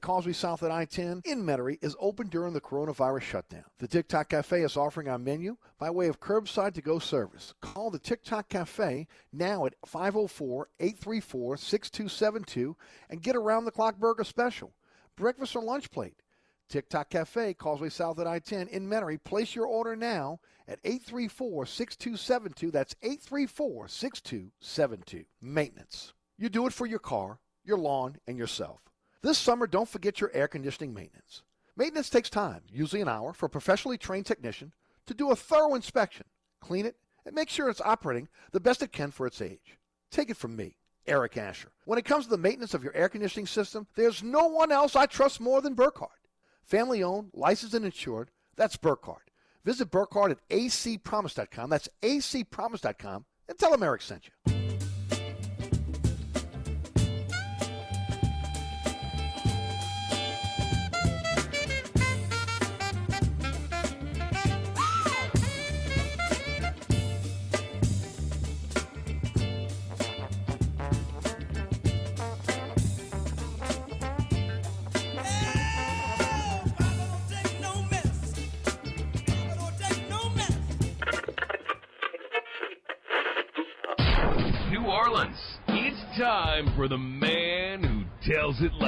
Causeway South at I-10 in Metairie is open during the coronavirus shutdown. The TikTok Cafe is offering our menu by way of curbside to-go service. Call the TikTok Cafe now at 504-834-6272 and get around the clock burger special. Breakfast or lunch plate. TikTok Cafe, Causeway South at I-10 in Metairie. Place your order now at 834-6272. That's 834-6272. Maintenance. You do it for your car, your lawn, and yourself. This summer, don't forget your air conditioning maintenance. Maintenance takes time, usually an hour, for a professionally trained technician to do a thorough inspection, clean it, and make sure it's operating the best it can for its age. Take it from me, Eric Asher. When it comes to the maintenance of your air conditioning system, there's no one else I trust more than Burkhardt. Family owned, licensed, and insured, that's Burkhardt. Visit Burkhardt at acpromise.com. That's acpromise.com and tell them Eric sent you.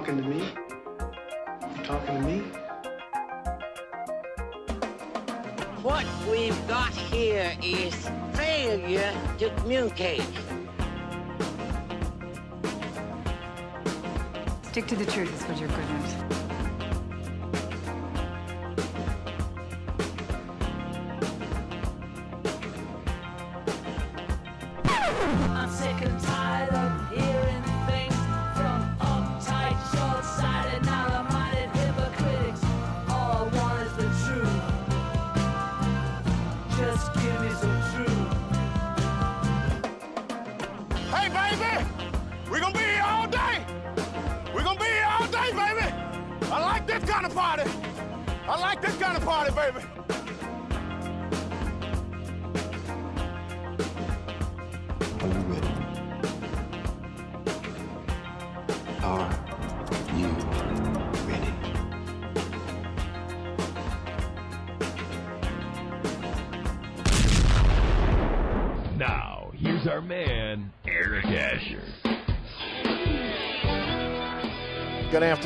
Talking to me? You talking to me? What we've got here is failure to communicate. Stick to the truth is what you're good at.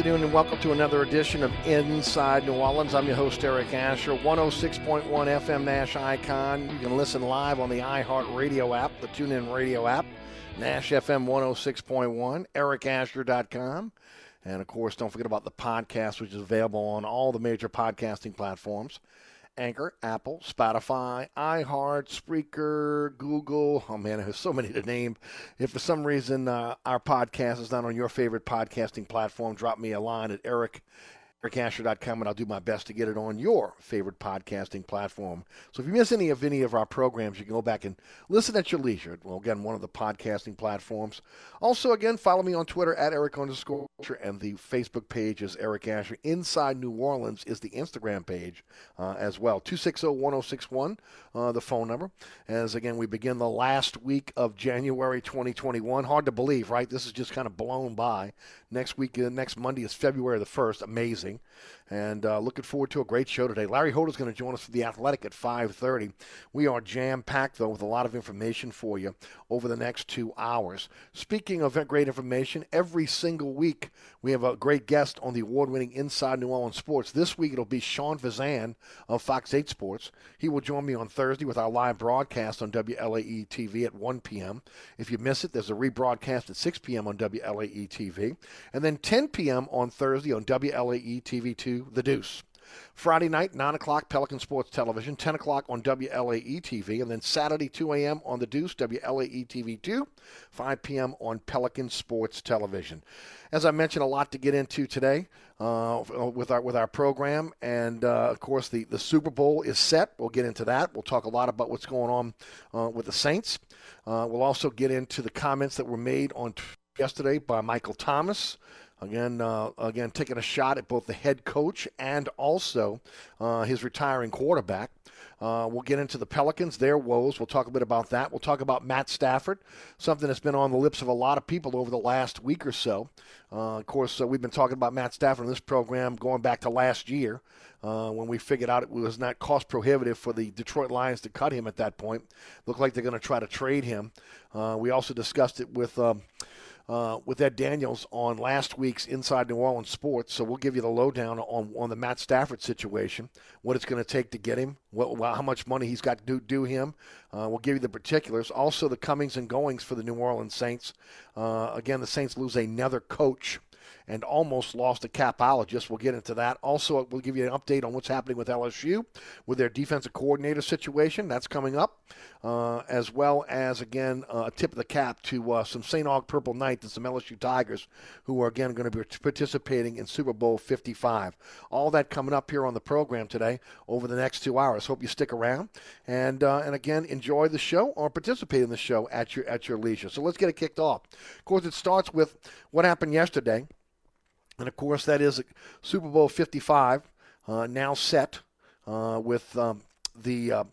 Afternoon and welcome to another edition of Inside New Orleans. I'm your host, Eric Asher, 106.1 FM Nash Icon. You can listen live on the iHeart Radio app, the TuneIn Radio app, Nash FM 106.1, ericasher.com. And of course, don't forget about the podcast, which is available on all the major podcasting platforms. Anchor, Apple, Spotify, iHeart, Spreaker, Google. Oh man, there's so many to name. If for some reason uh, our podcast is not on your favorite podcasting platform, drop me a line at eric ericasher.com, and I'll do my best to get it on your favorite podcasting platform. So if you miss any of any of our programs, you can go back and listen at your leisure. Well, again, one of the podcasting platforms. Also, again, follow me on Twitter at Eric underscore and the Facebook page is Eric Asher. Inside New Orleans is the Instagram page uh, as well. 260-1061, uh, the phone number. As, again, we begin the last week of January 2021. Hard to believe, right? This is just kind of blown by. Next week, uh, next Monday is February the 1st. Amazing and uh, looking forward to a great show today. Larry Holder is going to join us for the Athletic at 5:30. We are jam-packed though with a lot of information for you over the next two hours. Speaking of great information, every single week we have a great guest on the award-winning Inside New Orleans Sports. This week it'll be Sean Fazende of Fox 8 Sports. He will join me on Thursday with our live broadcast on WLAE TV at 1 p.m. If you miss it, there's a rebroadcast at 6 p.m. on WLAE TV, and then 10 p.m. on Thursday on WLAE TV2 The Deuce. Friday night, 9 o'clock, Pelican Sports Television, 10 o'clock on WLAE TV, and then Saturday, 2 a.m. on The Deuce, WLAE TV 2, 5 p.m. on Pelican Sports Television. As I mentioned, a lot to get into today uh, with our with our program, and uh, of course, the, the Super Bowl is set. We'll get into that. We'll talk a lot about what's going on uh, with the Saints. Uh, we'll also get into the comments that were made on t- yesterday by Michael Thomas. Again, uh, again, taking a shot at both the head coach and also uh, his retiring quarterback. Uh, we'll get into the Pelicans, their woes. We'll talk a bit about that. We'll talk about Matt Stafford, something that's been on the lips of a lot of people over the last week or so. Uh, of course, uh, we've been talking about Matt Stafford in this program going back to last year uh, when we figured out it was not cost prohibitive for the Detroit Lions to cut him at that point. Looked like they're going to try to trade him. Uh, we also discussed it with. Um, uh, with Ed Daniels on last week's Inside New Orleans Sports. So we'll give you the lowdown on, on the Matt Stafford situation, what it's going to take to get him, what, how much money he's got to do, do him. Uh, we'll give you the particulars. Also, the comings and goings for the New Orleans Saints. Uh, again, the Saints lose another coach and almost lost a capologist. We'll get into that. Also, we'll give you an update on what's happening with LSU with their defensive coordinator situation. That's coming up, uh, as well as, again, uh, a tip of the cap to uh, some St. Aug Purple Knights and some LSU Tigers who are, again, going to be participating in Super Bowl 55. All that coming up here on the program today over the next two hours. Hope you stick around. And, uh, and again, enjoy the show or participate in the show at your, at your leisure. So let's get it kicked off. Of course, it starts with what happened yesterday. And of course, that is Super Bowl 55, uh, now set uh, with um, the uh,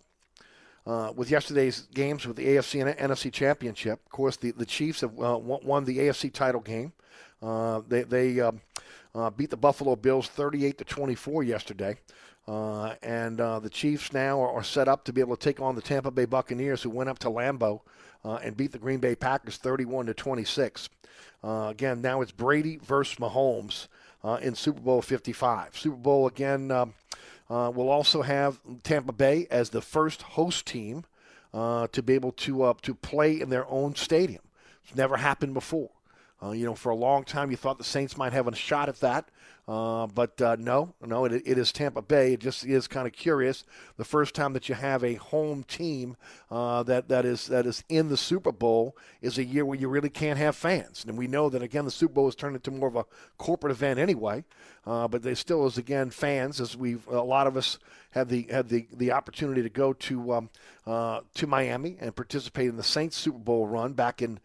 uh with yesterday's games with the AFC and NFC Championship. Of course, the, the Chiefs have uh, won the AFC title game. Uh, they they um, beat the Buffalo Bills 38 to 24 yesterday. And the Chiefs now are, are, set up to be able to take on the Tampa Bay Buccaneers, who went up to Lambeau and beat the Green Bay Packers 31 to 26. Uh, again, now it's Brady versus Mahomes uh, in Super Bowl 55. Super Bowl again. Um, uh, will also have Tampa Bay as the first host team uh, to be able to uh, to play in their own stadium. It's never happened before. Uh, you know, for a long time, you thought the Saints might have a shot at that. Uh, but uh, no, no, it, it is Tampa Bay. It just is kind of curious. The first time that you have a home team uh, that that is that is in the Super Bowl is a year where you really can't have fans. And we know that again, the Super Bowl has turned into more of a corporate event anyway. Uh, but there still is again fans, as we've a lot of us had the had the, the opportunity to go to um, uh, to Miami and participate in the Saints Super Bowl run back in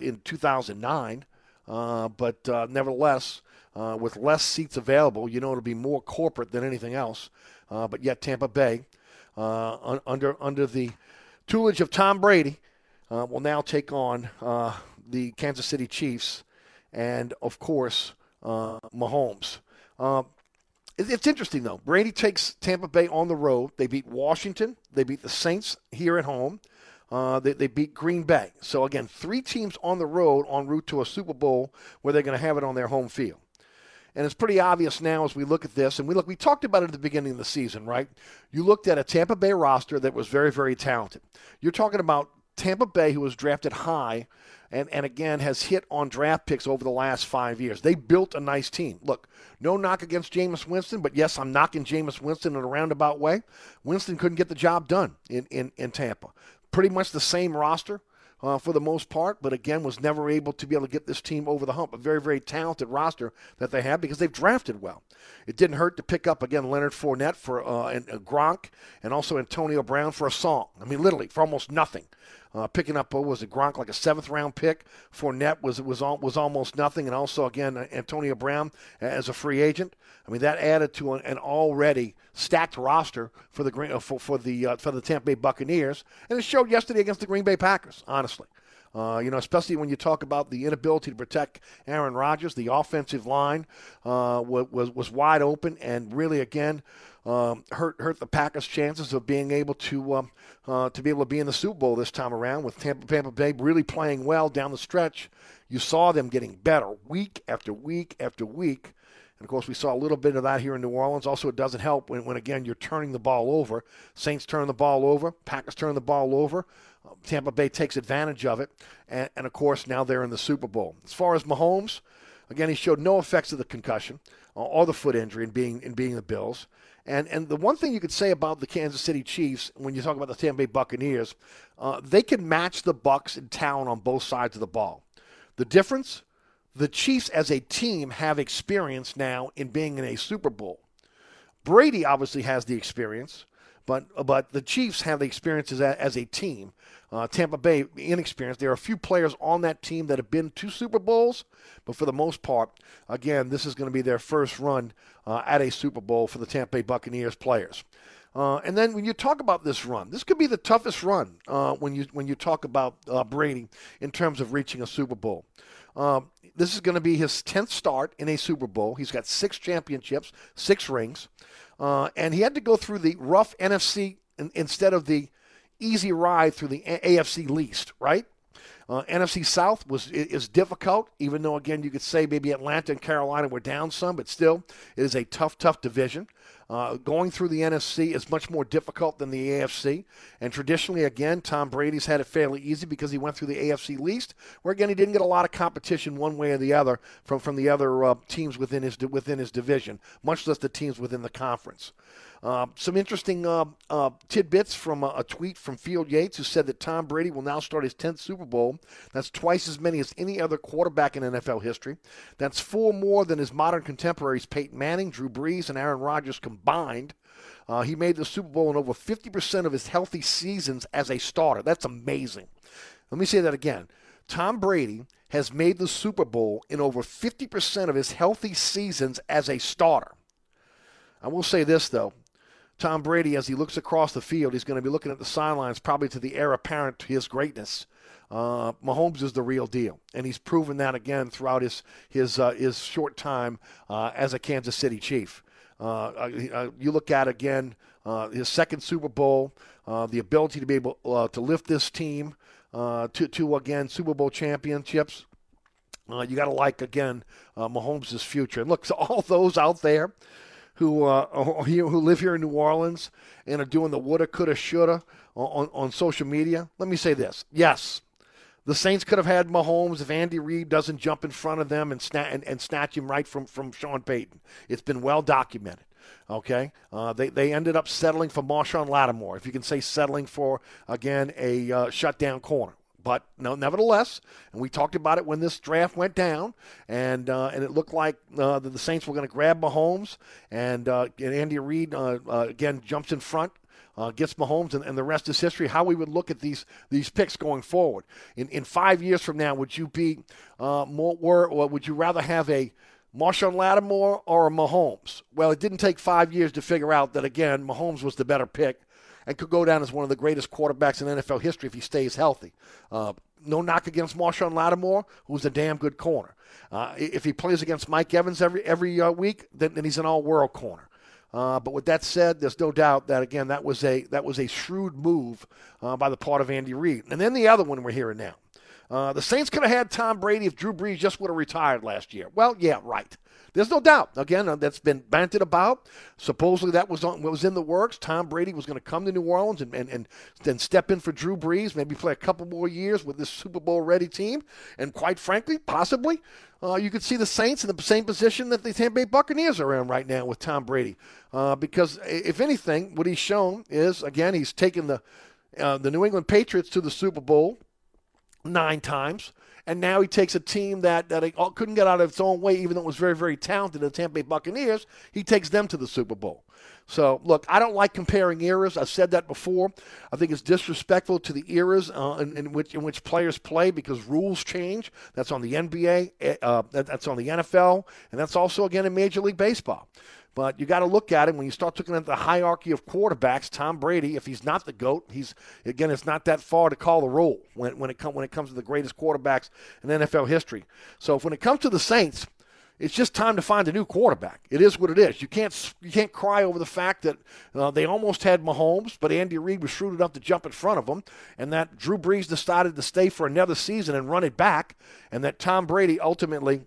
in 2009. but nevertheless uh, with less seats available. You know, it'll be more corporate than anything else. Uh, but yet, Tampa Bay, uh, un- under under the tutelage of Tom Brady, uh, will now take on uh, the Kansas City Chiefs, and of course, Mahomes. it's interesting though. Brady takes Tampa Bay on the road. They beat Washington. They beat the Saints here at home. Uh, they, they beat Green Bay. So, again, three teams on the road en route to a Super Bowl where they're going to have it on their home field. And it's pretty obvious now as we look at this, and we look, we talked about it at the beginning of the season, right? You looked at a Tampa Bay roster that was very, very talented. You're talking about Tampa Bay, who was drafted high, and, and again has hit on draft picks over the last five years. They built a nice team. Look, no knock against Jameis Winston, but yes, I'm knocking Jameis Winston in a roundabout way. Winston couldn't get the job done in, in, in Tampa. Pretty much the same roster uh, for the most part, but again, was never able to be able to get this team over the hump. A very, very talented roster that they have because they've drafted well. It didn't hurt to pick up, again, Leonard Fournette for uh, and, uh, Gronk and also Antonio Brown for a song. I mean, literally, for almost nothing. Uh, picking up, what was it, Gronk, like a seventh round pick. Fournette was, was, was almost nothing. And also, again, Antonio Brown as a free agent. I mean, that added to an, an already stacked roster for the uh, for, for the uh, for the Tampa Bay Buccaneers, and it showed yesterday against the Green Bay Packers. Honestly, uh, you know, especially when you talk about the inability to protect Aaron Rodgers, the offensive line uh, was was wide open, and really again um, hurt hurt the Packers' chances of being able to um, uh, to be able to be in the Super Bowl this time around. With Tampa, Tampa Bay really playing well down the stretch, you saw them getting better week after week after week. And of course, we saw a little bit of that here in New Orleans. Also, it doesn't help when, when again, you're turning the ball over. Saints turn the ball over, Packers turn the ball over. Uh, Tampa Bay takes advantage of it. And, and, of course, now they're in the Super Bowl. As far as Mahomes, again, he showed no effects of the concussion uh, or the foot injury in being, in being the Bills. And and the one thing you could say about the Kansas City Chiefs when you talk about the Tampa Bay Buccaneers, uh, they can match the Bucs in town on both sides of the ball. The difference, the Chiefs as a team have experience now in being in a Super Bowl. Brady obviously has the experience, but but the Chiefs have the experience as a, as a team. Uh, Tampa Bay inexperienced. There are a few players on that team that have been to Super Bowls, but for the most part, again, this is going to be their first run uh, at a Super Bowl for the Tampa Bay Buccaneers players. Uh, and then when you talk about this run, this could be the toughest run uh, when you when you talk about uh, Brady in terms of reaching a Super Bowl. This is going to be his tenth start in a Super Bowl. He's got six championships, six rings, uh, and he had to go through the rough NFC in, instead of the easy ride through the AFC least, right? Uh, NFC South was is difficult, even though again you could say maybe Atlanta and Carolina were down some, but still it is a tough, tough division. Uh, going through the NFC is much more difficult than the AFC, and traditionally, again, Tom Brady's had it fairly easy because he went through the AFC least, where again he didn't get a lot of competition one way or the other from from the other uh, teams within his within his division, much less the teams within the conference. Uh, some interesting uh, uh, tidbits from a, a, tweet from Field Yates, who said that Tom Brady will now start his 10th Super Bowl. That's twice as many as any other quarterback in NFL history. That's four more than his modern contemporaries Peyton Manning, Drew Brees, and Aaron Rodgers combined. Uh, he made the Super Bowl in over 50% of his healthy seasons as a starter. That's amazing. Let me say that again. Tom Brady has made the Super Bowl in over 50% of his healthy seasons as a starter. I will say this, though. Tom Brady, as he looks across the field, he's going to be looking at the sidelines, probably to the heir apparent to his greatness. Uh, Mahomes is the real deal, and he's proven that again throughout his his uh, his short time uh, as a Kansas City Chief. Uh, uh, uh, you look at again his second Super Bowl, the ability to be able to lift this team to to again Super Bowl championships. you got to like again Mahomes' future, and look, so all those out there who uh, who live here in New Orleans and are doing the woulda, coulda, shoulda on, on social media. Let me say this: yes, the Saints could have had Mahomes if Andy Reid doesn't jump in front of them and, sna- and, and snatch him right from, from Sean Payton. It's been well documented. Okay, uh, they they ended up settling for Marshon Lattimore, if you can say settling for again a uh, shutdown corner. But no, nevertheless, and we talked about it when this draft went down, and uh, and it looked like uh, the Saints were going to grab Mahomes, and, uh, and Andy Reid uh, uh, again jumps in front. Uh, gets Mahomes, and, and the rest is history. How we would look at these these picks going forward in in five years from now, would you be more, or would you rather have a Marshon Lattimore or Mahomes? Well, it didn't take five years to figure out that again, Mahomes was the better pick and could go down as one of the greatest quarterbacks in NFL history if he stays healthy. Uh, no knock against Marshon Lattimore, who's a damn good corner. Uh, if he plays against Mike Evans every every uh, week, then, then, he's an all-world corner. Uh, but with that said, there's no doubt that again that was a that was a shrewd move uh, by the part of Andy Reid. And then the other one we're hearing now. Uh, the Saints could have had Tom Brady if Drew Brees just would have retired last year. Well, yeah, right. There's no doubt. Again, uh, that's been banted about. Supposedly that was on, was in the works. Tom Brady was going to come to New Orleans and, and, and then step in for Drew Brees, maybe play a couple more years with this Super Bowl ready team. And quite frankly, possibly, uh, you could see the Saints in the same position that the Tampa Bay Buccaneers are in right now with Tom Brady. Uh, because if anything, what he's shown is again he's taken the uh, the New England Patriots to the Super Bowl nine times and now he takes a team that that couldn't get out of its own way, even though it was very very talented, the Tampa Bay Buccaneers. He takes them to the Super Bowl. So look, I don't like comparing eras. I've said that before. I think it's disrespectful to the eras uh, in, in, which in which players play because rules change. That's on the NBA. Eh, uh, that, that's on the NFL, and that's also again in Major League Baseball. But you got to look at it when you start looking at the hierarchy of quarterbacks. Tom Brady, if he's not the goat, he's again, it's not that far to call the roll when, when it come, when it comes to the greatest quarterbacks in NFL history. So when it comes to the Saints, it's just time to find a new quarterback. It is what it is. You can't you can't cry over the fact that uh, they almost had Mahomes, but Andy Reid was shrewd enough to jump in front of him, and that Drew Brees decided to stay for another season and run it back, and that Tom Brady ultimately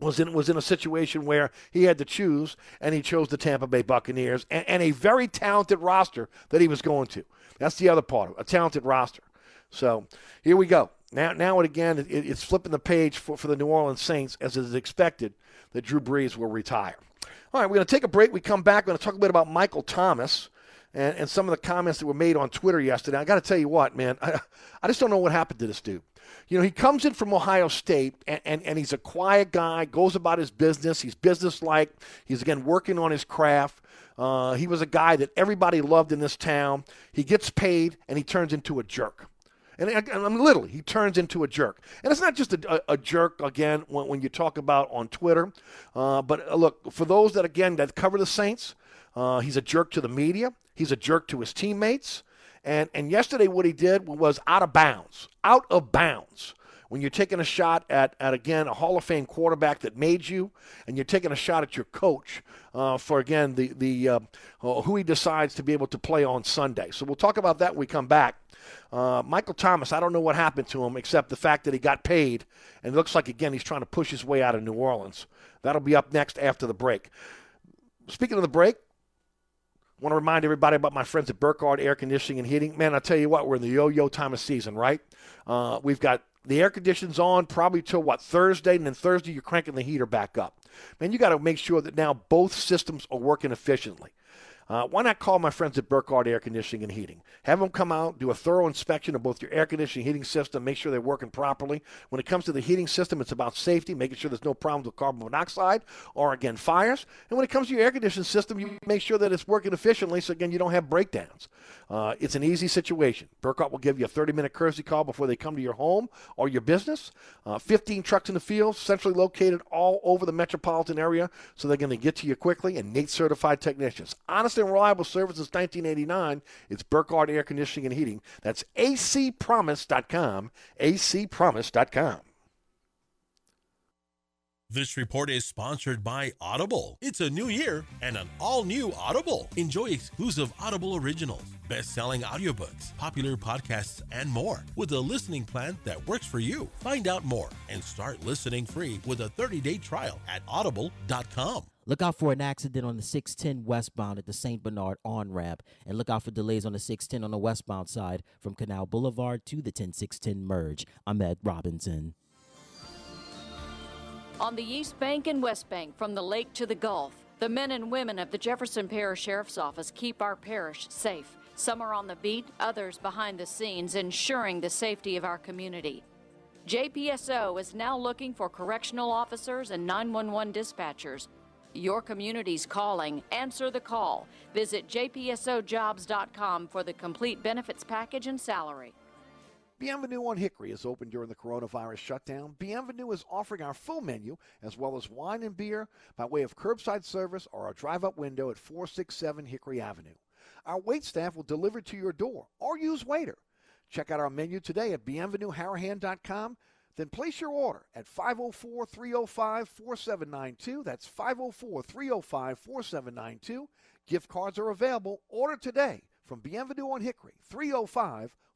was in was in a situation where he had to choose, and he chose the Tampa Bay Buccaneers and, and, a very talented roster that he was going to. That's the other part a talented roster. So here we go. Now, now and again, it, it's flipping the page for, for the New Orleans Saints as is expected that Drew Brees will retire. All right, we're going to take a break. We come back. We're going to talk a bit about Michael Thomas and, and some of the comments that were made on Twitter yesterday. I got to tell you what, man, I, I just don't know what happened to this dude. You know, he comes in from Ohio State and, and, and he's a quiet guy, goes about his business. He's businesslike. He's, again, working on his craft. Uh, he was a guy that everybody loved in this town. He gets paid and he turns into a jerk. And I mean, literally, he turns into a jerk. And it's not just a, a, a jerk, again, when, when, you talk about on Twitter. Uh, but uh, look, for those that, again, that cover the Saints, uh, he's a jerk to the media. He's a jerk to his teammates. And, and yesterday, what he did was out of bounds. Out of bounds. When you're taking a shot at, at again, a Hall of Fame quarterback that made you, and you're taking a shot at your coach uh, for, again, the, the uh, uh who he decides to be able to play on Sunday. So we'll talk about that when we come back. Uh, Michael Thomas, I don't know what happened to him except the fact that he got paid, and it looks like, again, he's trying to push his way out of New Orleans. That'll be up next after the break. Speaking of the break, want to remind everybody about my friends at Burkhardt Air Conditioning and Heating. Man, I tell you what, we're in the yo-yo time of season, right? Uh, we've got the air conditions on probably till what Thursday, and then Thursday you're cranking the heater back up. Man, you got to make sure that now both systems are working efficiently. Uh, why not call my friends at Burkhardt Air Conditioning and Heating? Have them come out, do a thorough inspection of both your air conditioning heating system, make sure they're working properly. When it comes to the heating system, it's about safety, making sure there's no problems with carbon monoxide or, again, fires. And when it comes to your air conditioning system, you make sure that it's working efficiently so, again, you don't have breakdowns. Uh, it's an easy situation. Burkhardt will give you a 30 minute courtesy call before they come to your home or your business. Uh, 15 trucks in the field, centrally located all over the metropolitan area, so they're going to get to you quickly, and NATE certified technicians. Honest and reliable service since 1989. It's Burkhardt Air Conditioning and Heating. That's acpromise.com. acpromise.com. This report is sponsored by Audible. It's a new year and an all new Audible. Enjoy exclusive Audible originals, best selling audiobooks, popular podcasts, and more with a listening plan that works for you. Find out more and start listening free with a 30 day trial at audible.com. Look out for an accident on the 610 westbound at the St. Bernard on ramp, and look out for delays on the 610 on the westbound side from Canal Boulevard to the 10610 merge. I'm Ed Robinson. On the East Bank and West Bank, from the lake to the Gulf, the men and women of the Jefferson Parish Sheriff's Office keep our parish safe. Some are on the beat, others behind the scenes, ensuring the safety of our community. JPSO is now looking for correctional officers and 911 dispatchers your community's calling. Answer the call. Visit jpsojobs.com for the complete benefits package and salary. Bienvenue on Hickory is open during the coronavirus shutdown. Bienvenue is offering our full menu as well as wine and beer by way of curbside service or a drive up window at 467 Hickory Avenue. Our wait staff will deliver to your door or use waiter. Check out our menu today at bienvenueharahan.com then place your order at 504 305 4792. That's 504 305 4792. Gift cards are available. Order today from Bienvenue on Hickory, 305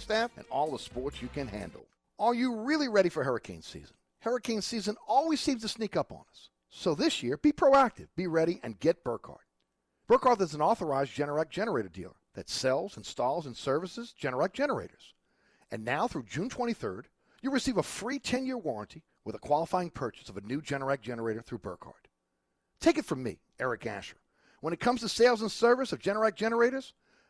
staff, and all the sports you can handle. Are you really ready for hurricane season? Hurricane season always seems to sneak up on us. So this year, be proactive, be ready, and get Burkhardt. Burkhardt is an authorized Generac generator dealer that sells, installs, and services Generac generators. And now through June 23rd, you'll receive a free 10-year warranty with a qualifying purchase of a new Generac generator through Burkhardt. Take it from me, Eric Asher. When it comes to sales and service of Generac generators,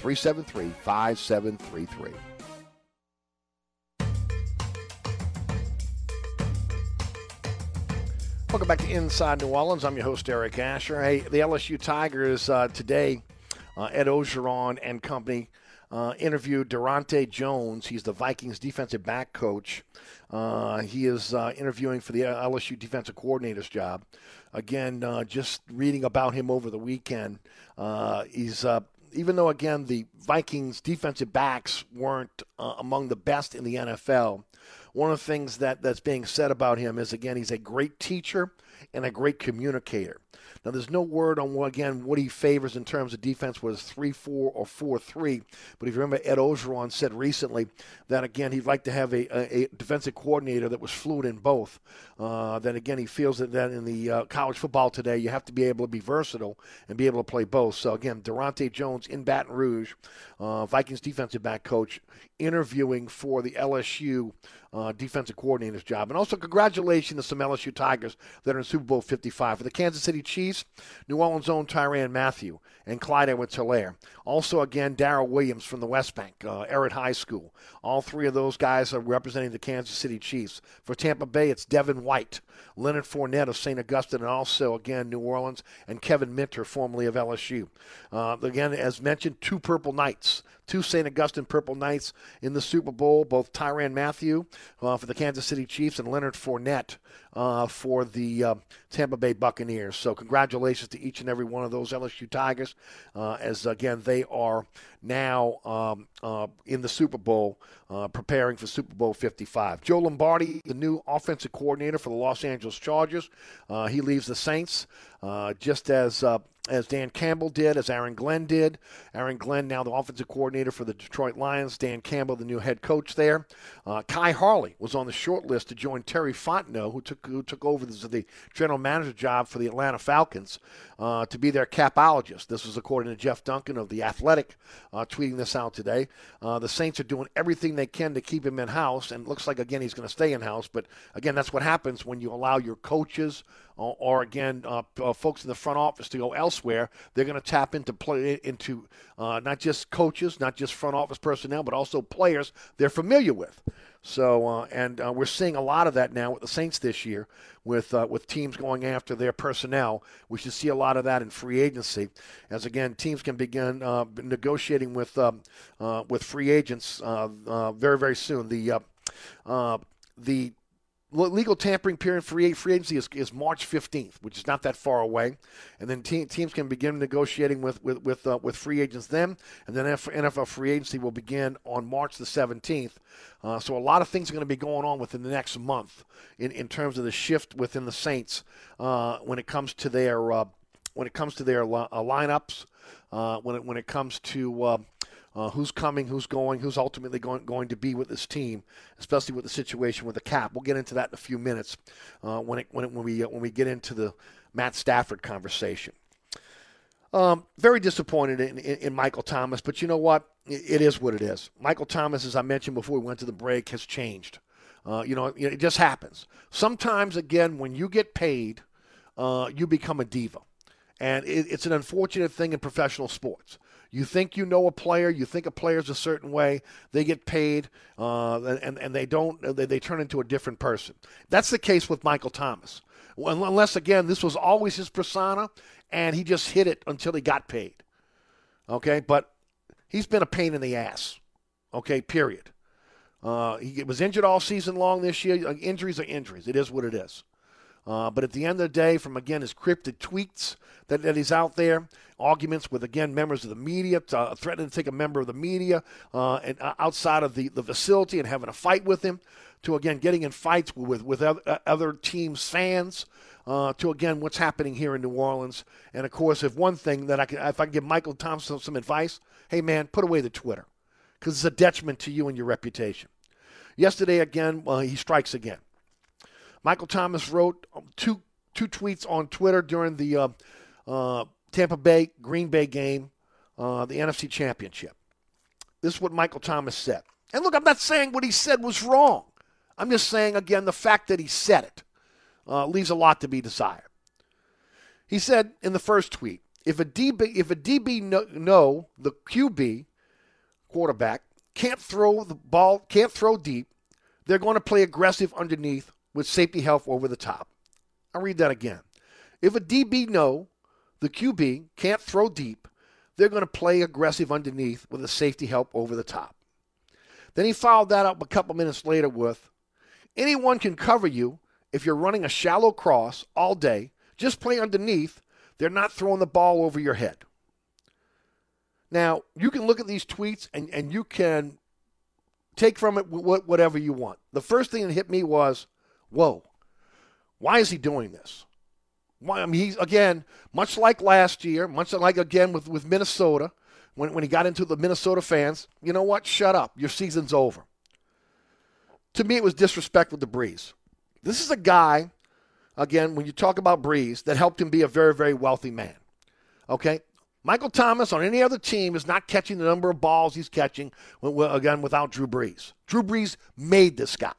504-373-5733. Welcome back to Inside New Orleans. I'm your host, Eric Asher. Hey, the LSU Tigers uh, today, uh, Ed Orgeron and company uh, interviewed Daronte Jones. He's the Vikings defensive back coach. Uh, he is uh, interviewing for the LSU defensive coordinator's job. Again, uh, just reading about him over the weekend. he's even though again the Vikings defensive backs weren't uh, among the best in the NFL one of the things that, that's being said about him is, again, he's a great teacher and a great communicator. Now, there's no word on, again, what he favors in terms of defense, it's 3 4 or 4 3. But if you remember, Ed Orgeron said recently that, again, he'd like to have a, a, a defensive coordinator that was fluid in both. Uh, then, again, he feels that, that in the uh, college football today, you have to be able to be versatile and be able to play both. So, again, Daronte Jones in Baton Rouge, uh, Vikings defensive back coach, interviewing for the LSU uh, defensive coordinator's job. And also, congratulations to some LSU Tigers that are in Super Bowl 55. For the Kansas City Chiefs, New Orleans' own Tyrann Mathieu and Clyde Edwards Helaire. Also, again, Daryl Williams from the West Bank, uh, High School. All three of those guys are representing the Kansas City Chiefs. For Tampa Bay, it's Devin White, Leonard Fournette of St. Augustine, and also, again, New Orleans, and Kevin Minter, formerly of LSU. Uh, again, as mentioned, two Purple Knights two St. Augustine Purple Knights in the Super Bowl, both Tyrann Mathieu uh, for the Kansas City Chiefs and Leonard Fournette uh, for the uh, Tampa Bay Buccaneers. So, congratulations to each and every one of those LSU Tigers, uh, as again, they are now um, uh, in the Super Bowl, uh, preparing for Super Bowl 55. Joe Lombardi, the new offensive coordinator for the Los Angeles Chargers, he leaves the Saints just as as Dan Campbell did, as Aaron Glenn did. Aaron Glenn, now the offensive coordinator for the Detroit Lions. Dan Campbell, the new head coach there. Uh, Khai Harley was on the short list to join Terry Fontenot, who took who took over the, the general manager job for the Atlanta Falcons, uh, to be their capologist. This was according to Jeff Duncan of the Athletic, uh, tweeting this out today. Uh, the Saints are doing everything they can to keep him in house, and looks like again he's going to stay in house. But again, that's what happens when you allow your coaches or, or again, uh, uh, folks in the front office to go elsewhere. They're going to tap into play into uh, not just coaches, not just front office personnel, but also players they're familiar with. So, uh, and uh, we're seeing a lot of that now with the Saints this year, with uh, with teams going after their personnel. We should see a lot of that in free agency, as again teams can begin uh, negotiating with um, uh, with free agents uh, very very soon. The the legal tampering period for free agency is, is March 15th, which is not that far away. And then te- teams can begin negotiating with with with, uh, with free agents then, and then NFL free agency will begin on March the 17th. Uh, so a lot of things are going to be going on within the next month in, in terms of the shift within the Saints uh, when it comes to their uh, when it comes to their li- uh, lineups, uh, when it when it comes to uh, who's coming, who's going, who's ultimately going, going to be with this team, especially with the situation with the cap. We'll get into that in a few minutes uh, when, it, when, it, when, we, uh, when we get into the Matt Stafford conversation. Um, very disappointed in, in, in, Michael Thomas, but you know what? It, is what it is. Michael Thomas, as I mentioned before we went to the break, has changed. Uh, you know, it just happens. Sometimes, again, when you get paid, uh, you become a diva. And it, it's an unfortunate thing in professional sports. You think you know a player, you think a player's a certain way, they get paid, uh, and, and they don't, they, they turn into a different person. That's the case with Michael Thomas. Unless, again, this was always his persona, and he just hit it until he got paid. Okay, but he's been a pain in the ass. Okay, period. Uh, he was injured all season long this year. Uh, injuries are injuries. It is what it is. Uh, but at the end of the day, from again his cryptic tweets that, that he's out there, arguments with again members of the media, uh, threatening to take a member of the media uh, and uh, outside of the, the facility and having a fight with him, to again getting in fights with with other, uh, teams' fans. Uh, to again what's happening here in New Orleans, and of course, if one thing that I can, if I can give Michael Thompson some advice, hey man, put away the Twitter, because it's a detriment to you and your reputation. Yesterday again, he strikes again. Michael Thomas wrote um, two two tweets on Twitter during the uh, uh, Tampa Bay Green Bay game, uh, the NFC Championship. This is what Michael Thomas said. And look, I'm not saying what he said was wrong. I'm just saying again the fact that he said it uh, leaves a lot to be desired. He said in the first tweet, if a DB if a DB no, no the QB quarterback can't throw the ball, can't throw deep, they're going to play aggressive underneath with safety help over the top. I'll read that again. If a DB know the QB can't throw deep, they're going to play aggressive underneath with a safety help over the top. Then he followed that up a couple minutes later with anyone can cover you if you're running a shallow cross all day. Just play underneath. They're not throwing the ball over your head. Now, you can look at these tweets and, and you can take from it whatever you want. The first thing that hit me was, whoa, why is he doing this? Why, I mean, he's, again, much like last year, much like, again, with, with Minnesota, when, when he got into the Minnesota fans, you know what? Shut up. Your season's over. To me, it was disrespectful to Brees. This is a guy, again, when you talk about Brees, that helped him be a very, very wealthy man. Okay? Michael Thomas on any other team is not catching the number of balls he's catching, again, without Drew Brees. Drew Brees made this guy.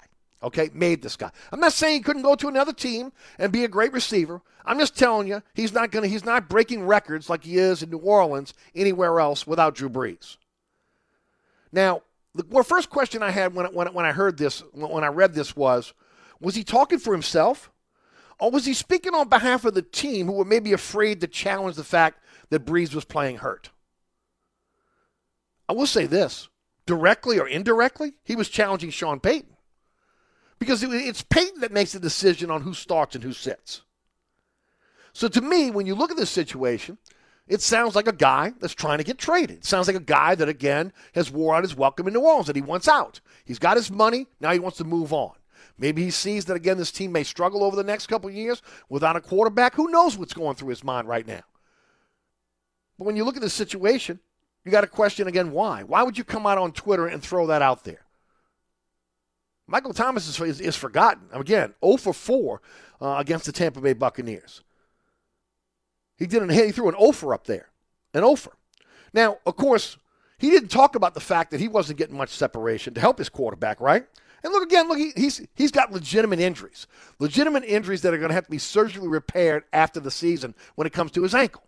Okay, made this guy. I'm not saying he couldn't go to another team and be a great receiver. I'm just telling you he's not gonna he's not breaking records like he is in New Orleans anywhere else without Drew Brees. Now, the well, first question I had when when when I heard this when I read this was, was he talking for himself, or was he speaking on behalf of the team who were maybe afraid to challenge the fact that Brees was playing hurt? I will say this, directly or indirectly, he was challenging Sean Payton because it's Payton that makes the decision on who starts and who sits. So to me, when you look at this situation, it sounds like a guy that's trying to get traded. It sounds like a guy that, again, has wore out his welcome in New Orleans, that he wants out. He's got his money, now he wants to move on. Maybe he sees that, again, this team may struggle over the next couple of years without a quarterback. Who knows what's going through his mind right now? But when you look at this situation, you got to question again why. Why would you come out on Twitter and throw that out there? Michael Thomas is, is, is forgotten. Again, 0 for 4 uh, against the Tampa Bay Buccaneers. He did an, he threw an offer up there, an offer. Now, of course, he didn't talk about the fact that he wasn't getting much separation to help his quarterback, right? And look again, look, he, he's he's got legitimate injuries, legitimate injuries that are going to have to be surgically repaired after the season when it comes to his ankle.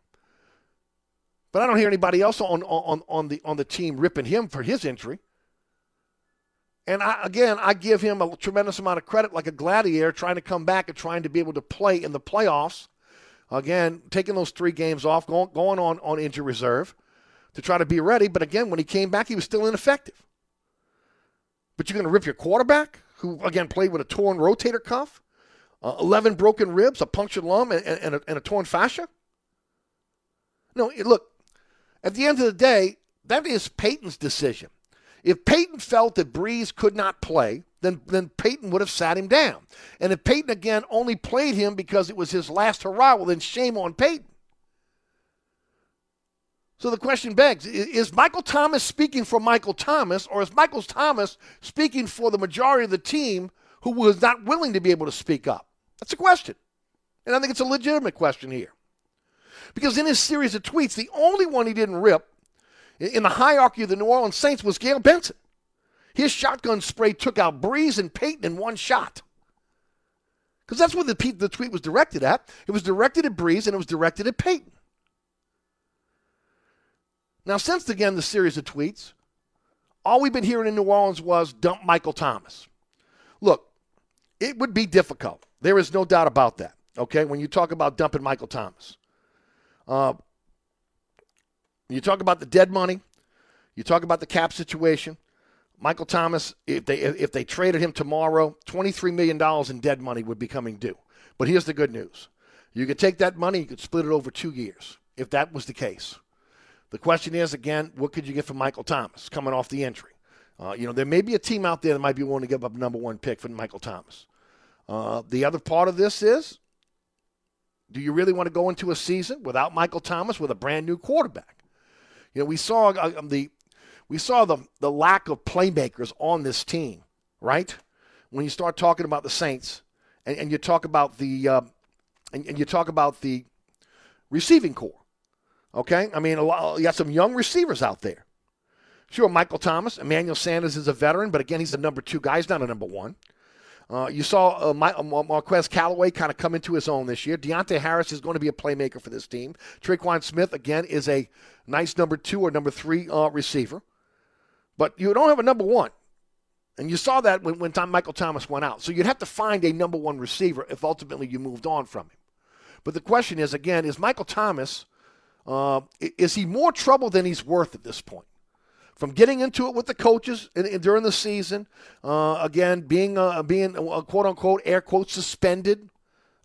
But I don't hear anybody else on on on the on the team ripping him for his injury. And I, again, I give him a tremendous amount of credit, like a gladiator trying to come back and trying to be able to play in the playoffs. Again, taking those three games off, going, going on on injury reserve to try to be ready. But again, when he came back, he was still ineffective. But you're going to rip your quarterback, who again played with a torn rotator cuff, uh, 11 broken ribs, a punctured lung, and, and, a, and a torn fascia? No, look, at the end of the day, that is Payton's decision. If Payton felt that Brees could not play, then, then Payton would have sat him down. And if Payton, again, only played him because it was his last hurrah, well, then shame on Payton. So the question begs is Michael Thomas speaking for Michael Thomas, or is Michael Thomas speaking for the majority of the team who was not willing to be able to speak up? That's a question. And I think it's a legitimate question here. Because in his series of tweets, the only one he didn't rip in the hierarchy of the New Orleans Saints was Gayle Benson. His shotgun spray took out Brees and Payton in one shot. Because that's what the, the tweet was directed at. It was directed at Brees and it was directed at Payton. Now, since again the series of tweets, all we've been hearing in New Orleans was dump Michael Thomas. Look, it would be difficult. There is no doubt about that. Okay, when you talk about dumping Michael Thomas, uh, you talk about the dead money. You talk about the cap situation. Michael Thomas, if they if they traded him tomorrow, twenty three million dollars in dead money would be coming due. But here's the good news: you could take that money, you could split it over two years, if that was the case. The question is again, what could you get for Michael Thomas coming off the injury? Uh, you know, there may be a team out there that might be willing to give up number one pick for Michael Thomas. Uh, the other part of this is, do you really want to go into a season without Michael Thomas with a brand new quarterback? You know, we saw uh, um, the we saw the the lack of playmakers on this team, right? When you start talking about the Saints, and, and you talk about the uh, and, and, you talk about the receiving corps, okay? I mean, a lot, you got some young receivers out there. Sure, Michael Thomas, Emmanuel Sanders is a veteran, but again, he's the number two guy. He's not a number one. Uh, you saw uh, uh, Marquez Callaway kind of come into his own this year. Deonte Harris is going to be a playmaker for this team. Tre'Quan Smith, again, is a nice number two or number three uh, receiver. But you don't have a number one. And you saw that when, when Tom, Michael Thomas went out. So you'd have to find a number one receiver if ultimately you moved on from him. But the question is again, is Michael Thomas, uh, is he more trouble than he's worth at this point? From getting into it with the coaches in, in, during the season, uh, again, being, uh, being uh, quote unquote, air quote, suspended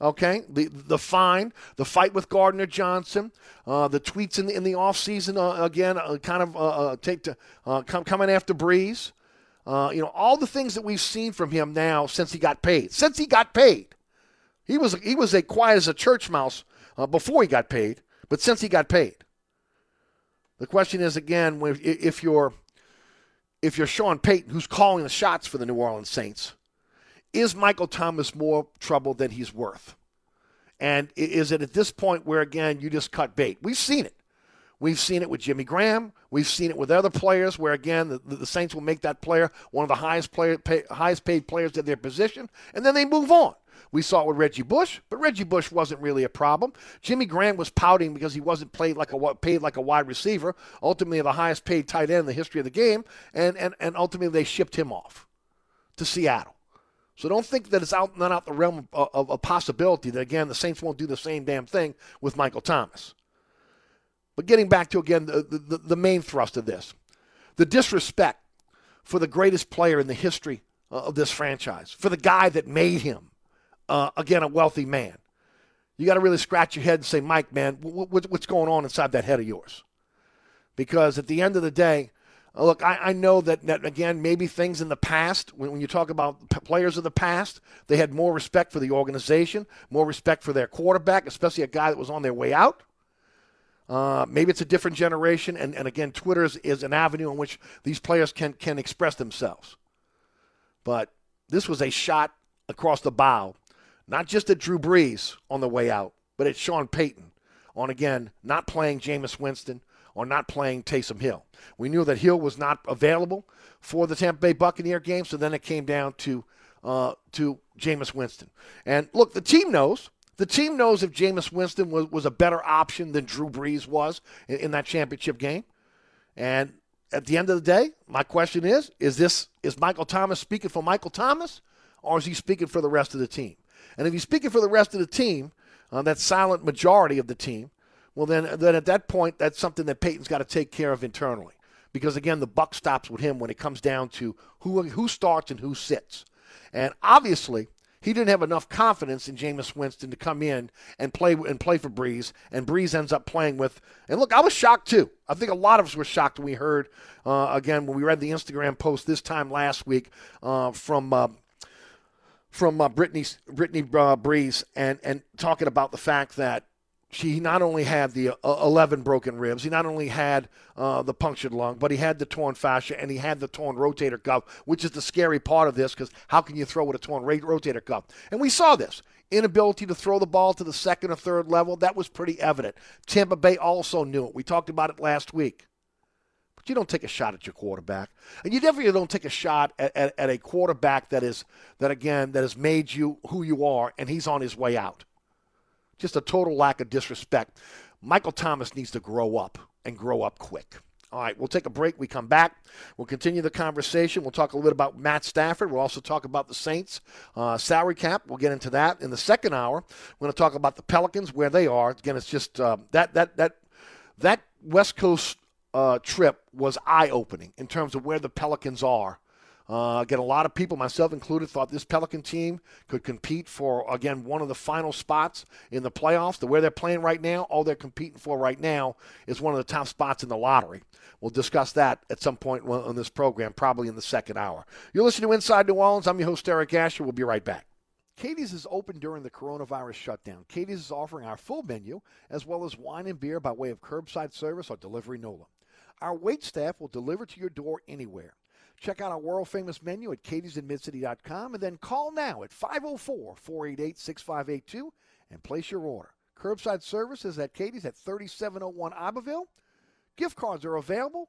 Okay, the the fine, the fight with Gardner Johnson, uh, the tweets in the in the off season uh, again, uh, kind of take to come, coming after Brees. you know all the things that we've seen from him now since he got paid. Since he got paid, he was he was a quiet as a church mouse before he got paid, but since he got paid, the question is again if you're if you're Sean Payton, who's calling the shots for the New Orleans Saints is Michael Thomas more trouble than he's worth? And is it at this point where, again, you just cut bait? We've seen it. We've seen it with Jimmy Graham. We've seen it with other players where, again, the, the Saints will make that player one of the highest, player, pay, highest paid players at their position, and then they move on. We saw it with Reggie Bush, but Reggie Bush wasn't really a problem. Jimmy Graham was pouting because he wasn't played like a paid like a wide receiver, ultimately the highest paid tight end in the history of the game, and and, and ultimately they shipped him off to Seattle. So don't think that it's out not out the realm of, a possibility that again the Saints won't do the same damn thing with Michael Thomas. But getting back to again the, the, the main thrust of this, the disrespect for the greatest player in the history uh, of this franchise, for the guy that made him, uh, again a wealthy man. You got to really scratch your head and say, Mike, man, what's going on inside that head of yours? Because at the end of the day, uh, look, I, I know that, that, again, maybe things in the past, when, when you talk about p- players of the past, they had more respect for the organization, more respect for their quarterback, especially a guy that was on their way out. Uh, maybe it's a different generation, and, and again, Twitter is, is an avenue in which these players can, can express themselves. But this was a shot across the bow, not just at Drew Brees on the way out, but at Sean Payton on, again, not playing Jameis Winston, or not playing Taysom Hill. We knew that Hill was not available for the Tampa Bay Buccaneer game, so then it came down to uh, to Jameis Winston. And look, the team knows. The team knows if Jameis Winston was, was a better option than Drew Brees was in, in that championship game. And at the end of the day, my question is: Is this is Michael Thomas speaking for Michael Thomas, or is he speaking for the rest of the team? And if he's speaking for the rest of the team, uh, that silent majority of the team, well then then at that point that's something that Payton's got to take care of internally. Because again, the buck stops with him when it comes down to who who starts and who sits. And obviously, he didn't have enough confidence in Jameis Winston to come in and play and play for Brees, and Brees ends up playing with. And look, I was shocked too. I think a lot of us were shocked when we heard uh, again when we read the Instagram post this time last week uh, from. Uh, from uh, Brittany, Brittany uh, Brees, and and talking about the fact that she not only had the uh, 11 broken ribs, he not only had uh, the punctured lung, but he had the torn fascia and he had the torn rotator cuff, which is the scary part of this because how can you throw with a torn rotator cuff? And we saw this inability to throw the ball to the second or third level. That was pretty evident. Tampa Bay also knew it. We talked about it last week. You don't take a shot at your quarterback, and you definitely don't take a shot at, at, at a quarterback that is that again that has made you who you are, and he's on his way out. Just a total lack of disrespect. Michael Thomas needs to grow up and grow up quick. All right, we'll take a break. We come back. We'll continue the conversation. We'll talk a little bit about Matt Stafford. We'll also talk about the Saints uh, salary cap. We'll get into that in the second hour. We're going to talk about the Pelicans, where they are. Again, it's just uh, that that that that West Coast uh, trip was eye opening in terms of where the Pelicans are uh, again, a lot of people, myself included, thought this Pelican team could compete for, again, one of the final spots in the playoffs. The way they're playing right now, all they're competing for right now is one of the top spots in the lottery. We'll discuss that at some point on this program, probably in the second hour. You're listening to Inside New Orleans. I'm your host, Eric Asher. We'll be right back. Katie's is open during the coronavirus shutdown. Katie's is offering our full menu as well as wine and beer by way of curbside service or delivery NOLA. Our wait staff will deliver to your door anywhere. Check out our world famous menu at katie'sinmidcity.com and then call now at 504 488 6582 and place your order. Curbside service is at Katie's at 3701 Abbeville. Gift cards are available.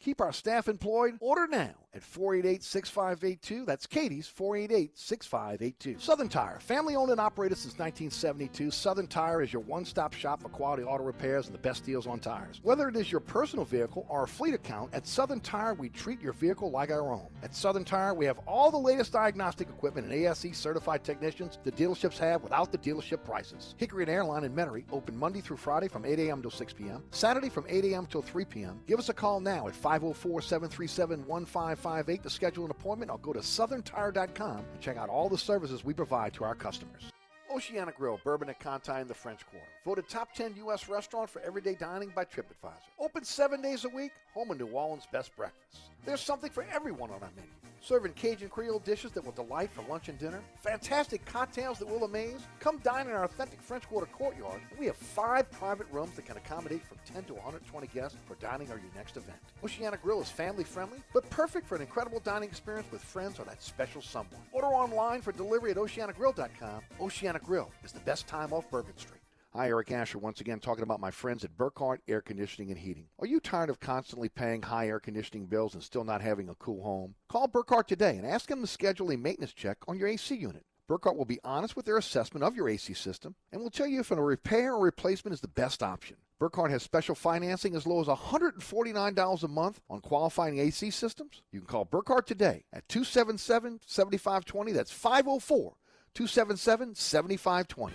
Keep our staff employed. Order now at 488 6582. That's Katie's 488 6582. Southern Tire, family owned and operated since 1972. Southern Tire is your one stop shop for quality auto repairs and the best deals on tires. Whether it is your personal vehicle or a fleet account, at Southern Tire, we treat your vehicle like our own. At Southern Tire, we have all the latest diagnostic equipment and ASE certified technicians the dealerships have without the dealership prices. Hickory and Airline in Metairie open Monday through Friday from 8 a.m. till 6 p.m., Saturday from 8 a.m. till 3 p.m. Give us a call now at 504 737 1558 to schedule an appointment or go to southerntire.com and check out all the services we provide to our customers. Oceana Grill, Bourbon at Conti in the French Quarter. Voted top 10 U.S. restaurant for everyday dining by TripAdvisor. Open seven days a week, home of New Orleans' best breakfast. There's something for everyone on our menu. Serving Cajun Creole dishes that will delight for lunch and dinner. Fantastic cocktails that will amaze. Come dine in our authentic French Quarter courtyard. We have five private rooms that can accommodate from 10 to 120 guests for dining or your next event. Oceana Grill is family friendly, but perfect for an incredible dining experience with friends or that special someone. Order online for delivery at oceanagrill.com. Oceana Grill is the best time off Bourbon Street. Hi, Eric Asher, once again talking about my friends at Burkhart Air Conditioning and Heating. Are you tired of constantly paying high air conditioning bills and still not having a cool home? Call Burkhart today and ask them to schedule a maintenance check on your AC unit. Burkhart will be honest with their assessment of your AC system and will tell you if a repair or replacement is the best option. Burkhart has special financing as low as $149 a month on qualifying AC systems. You can call Burkhart today at 277 7520. That's 504 277 7520.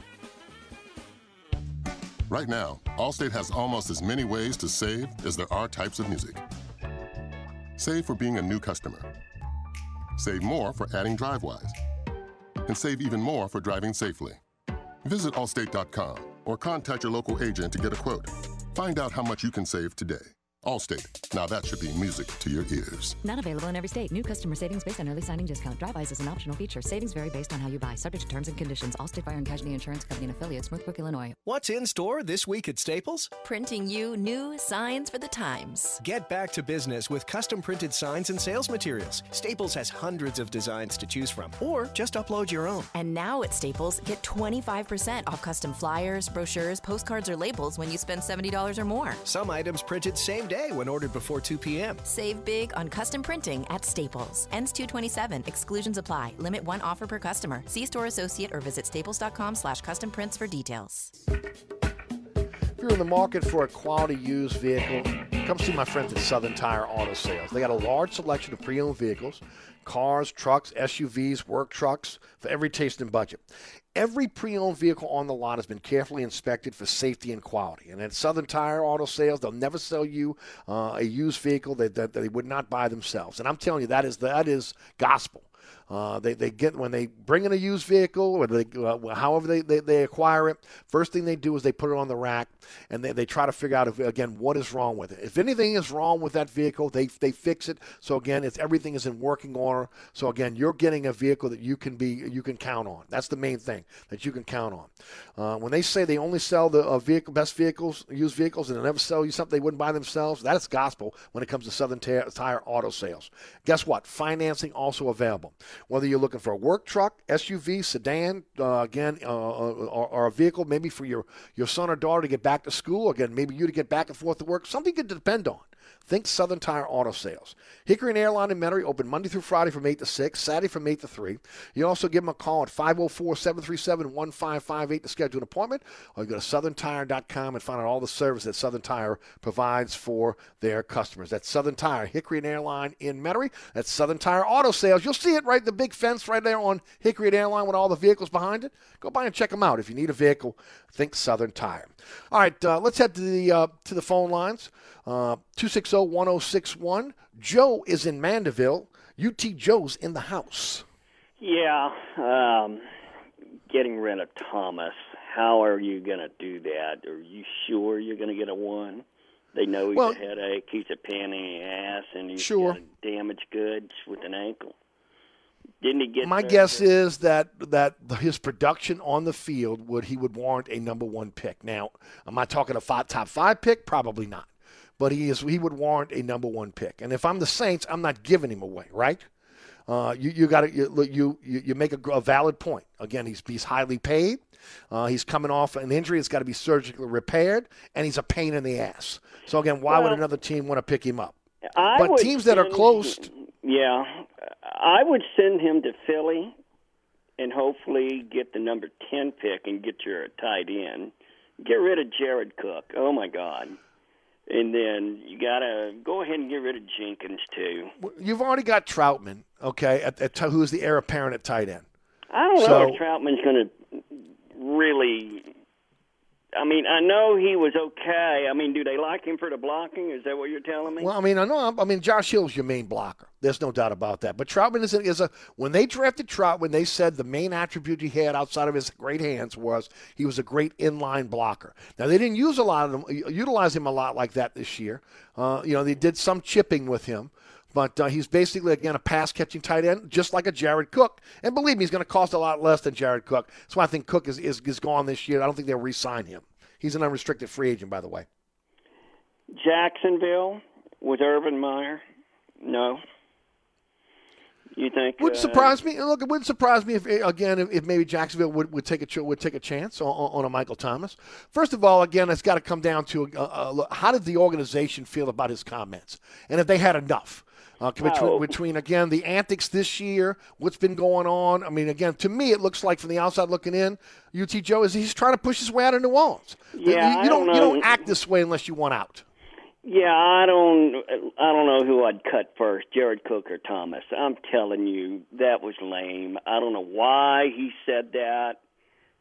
Right now, Allstate has almost as many ways to save as there are types of music. Save for being a new customer. Save more for adding DriveWise. And save even more for driving safely. Visit allstate.com or contact your local agent to get a quote. Find out how much you can save today. Allstate. Now that should be music to your ears. Not available in every state. New customer savings based on early signing discount. DriveWise is an optional feature. Savings vary based on how you buy. Subject to terms and conditions. Allstate Fire and Casualty Insurance Company and affiliates. Northbrook, Illinois. What's in store this week at Staples? Printing you new signs for the times. Get back to business with custom printed signs and sales materials. Staples has hundreds of designs to choose from, or just upload your own. And now at Staples, get 25% off custom flyers, brochures, postcards, or labels when you spend $70 or more. Some items printed same day when ordered before 2 p.m. Save big on custom printing at Staples. Ends 227. Exclusions apply. Limit one offer per customer. See store associate or visit staples.com slash custom prints for details. If you're in the market for a quality used vehicle, come see my friends at Southern Tire Auto Sales. They got a large selection of pre-owned vehicles, cars, trucks, SUVs, work trucks for every taste and budget. Every pre-owned vehicle on the lot has been carefully inspected for safety and quality. And at Southern Tire Auto Sales, they'll never sell you uh, a used vehicle that, that they would not buy themselves. And I'm telling you, that is that is gospel. Uh, they, they get when they bring in a used vehicle or they, uh, however they, they, they acquire it first thing they do is they put it on the rack and they, they try to figure out if, again what is wrong with it. If anything is wrong with that vehicle they, they fix it. So again it's everything is in working order. So again you're getting a vehicle that you can be you can count on. That's the main thing that you can count on. Uh, when they say they only sell the uh, vehicle best vehicles used vehicles and they never sell you something they wouldn't buy themselves that's gospel when it comes to southern tire, tire auto sales. Guess what? Financing also available whether you're looking for a work truck, SUV, sedan, uh, again, uh, or, or, a vehicle maybe for your, your son or daughter to get back to school, again, maybe you to get back and forth to work, something you can depend on. Think Southern Tire Auto Sales. Hickory and Airline in Metairie open Monday through Friday from 8 to 6, Saturday from 8 to 3. You also give them a call at 504 737 1558 to schedule an appointment, or you go to southerntire.com and find out all the service that Southern Tire provides for their customers. That's Southern Tire, Hickory and Airline in Metairie. That's Southern Tire Auto Sales. You'll see it right, the big fence right there on Hickory and Airline with all the vehicles behind it. Go by and check them out. If you need a vehicle, think Southern Tire. All right, uh, let's head to the uh, to the phone lines. Uh, 260-1061. Joe is in Mandeville. UT Joe's in the house. Yeah, um, getting rid of Thomas. How are you going to do that? Are you sure you're going to get a one? They know he's Well- a headache, he's a pain in the ass, and he's Sure. damaged goods with an ankle. Didn't he get? My guess is that that his production on the field would he would warrant a number one pick. Now, am I talking a five, top five pick? Probably not, but he is he would warrant a number one pick. And if I'm the Saints, I'm not giving him away, right? Uh, you you got to you, look, you you make a, a valid point. Again, he's he's highly paid. Uh, he's coming off an injury; it's got to be surgically repaired, and he's a pain in the ass. So again, why would another team want to pick him up? I but teams that are send- close, Yeah, I would send him to Philly, and hopefully get the number ten pick and get your tight end. Get rid of Jared Cook. Oh my God. And then you gotta go ahead and get rid of Jenkins too. you've already got Troutman, okay, at, at, who's the heir apparent at tight end. I don't know if Troutman's going to really. I mean, I know he was okay. I mean, do they like him for the blocking? Is that what you're telling me? Well, I mean, I know. I mean, Josh Hill's your main blocker. There's no doubt about that. But Troutman is a, is a when they drafted Troutman, they said the main attribute he had outside of his great hands was he was a great inline blocker. Now they didn't use a lot of them, utilize him a lot like that this year. Uh, you know, they did some chipping with him. But uh, he's basically, again, a pass catching tight end, just like a Jared Cook. And believe me, he's going to cost a lot less than Jared Cook. That's why I think Cook is, is, is gone this year. I don't think they'll re sign him. He's an unrestricted free agent, by the way. Jacksonville with Urban Meyer? No. You think? Wouldn't uh, surprise me. Look, it wouldn't surprise me if again if, if maybe Jacksonville would, would take a would take a chance on, on a Michael Thomas. First of all, again, it's got to come down to uh, uh, look, how did the organization feel about his comments, and if they had enough. Uh, between, between again the antics this year, what's been going on. I mean, again, to me, it looks like from the outside looking in, UT Joe is he's trying to push his way out of New Orleans. Yeah, you, I you don't don't you don't act this way unless you want out. Yeah, I don't. I don't know who I'd cut first, Jared Cook or Thomas. I'm telling you, that was lame. I don't know why he said that.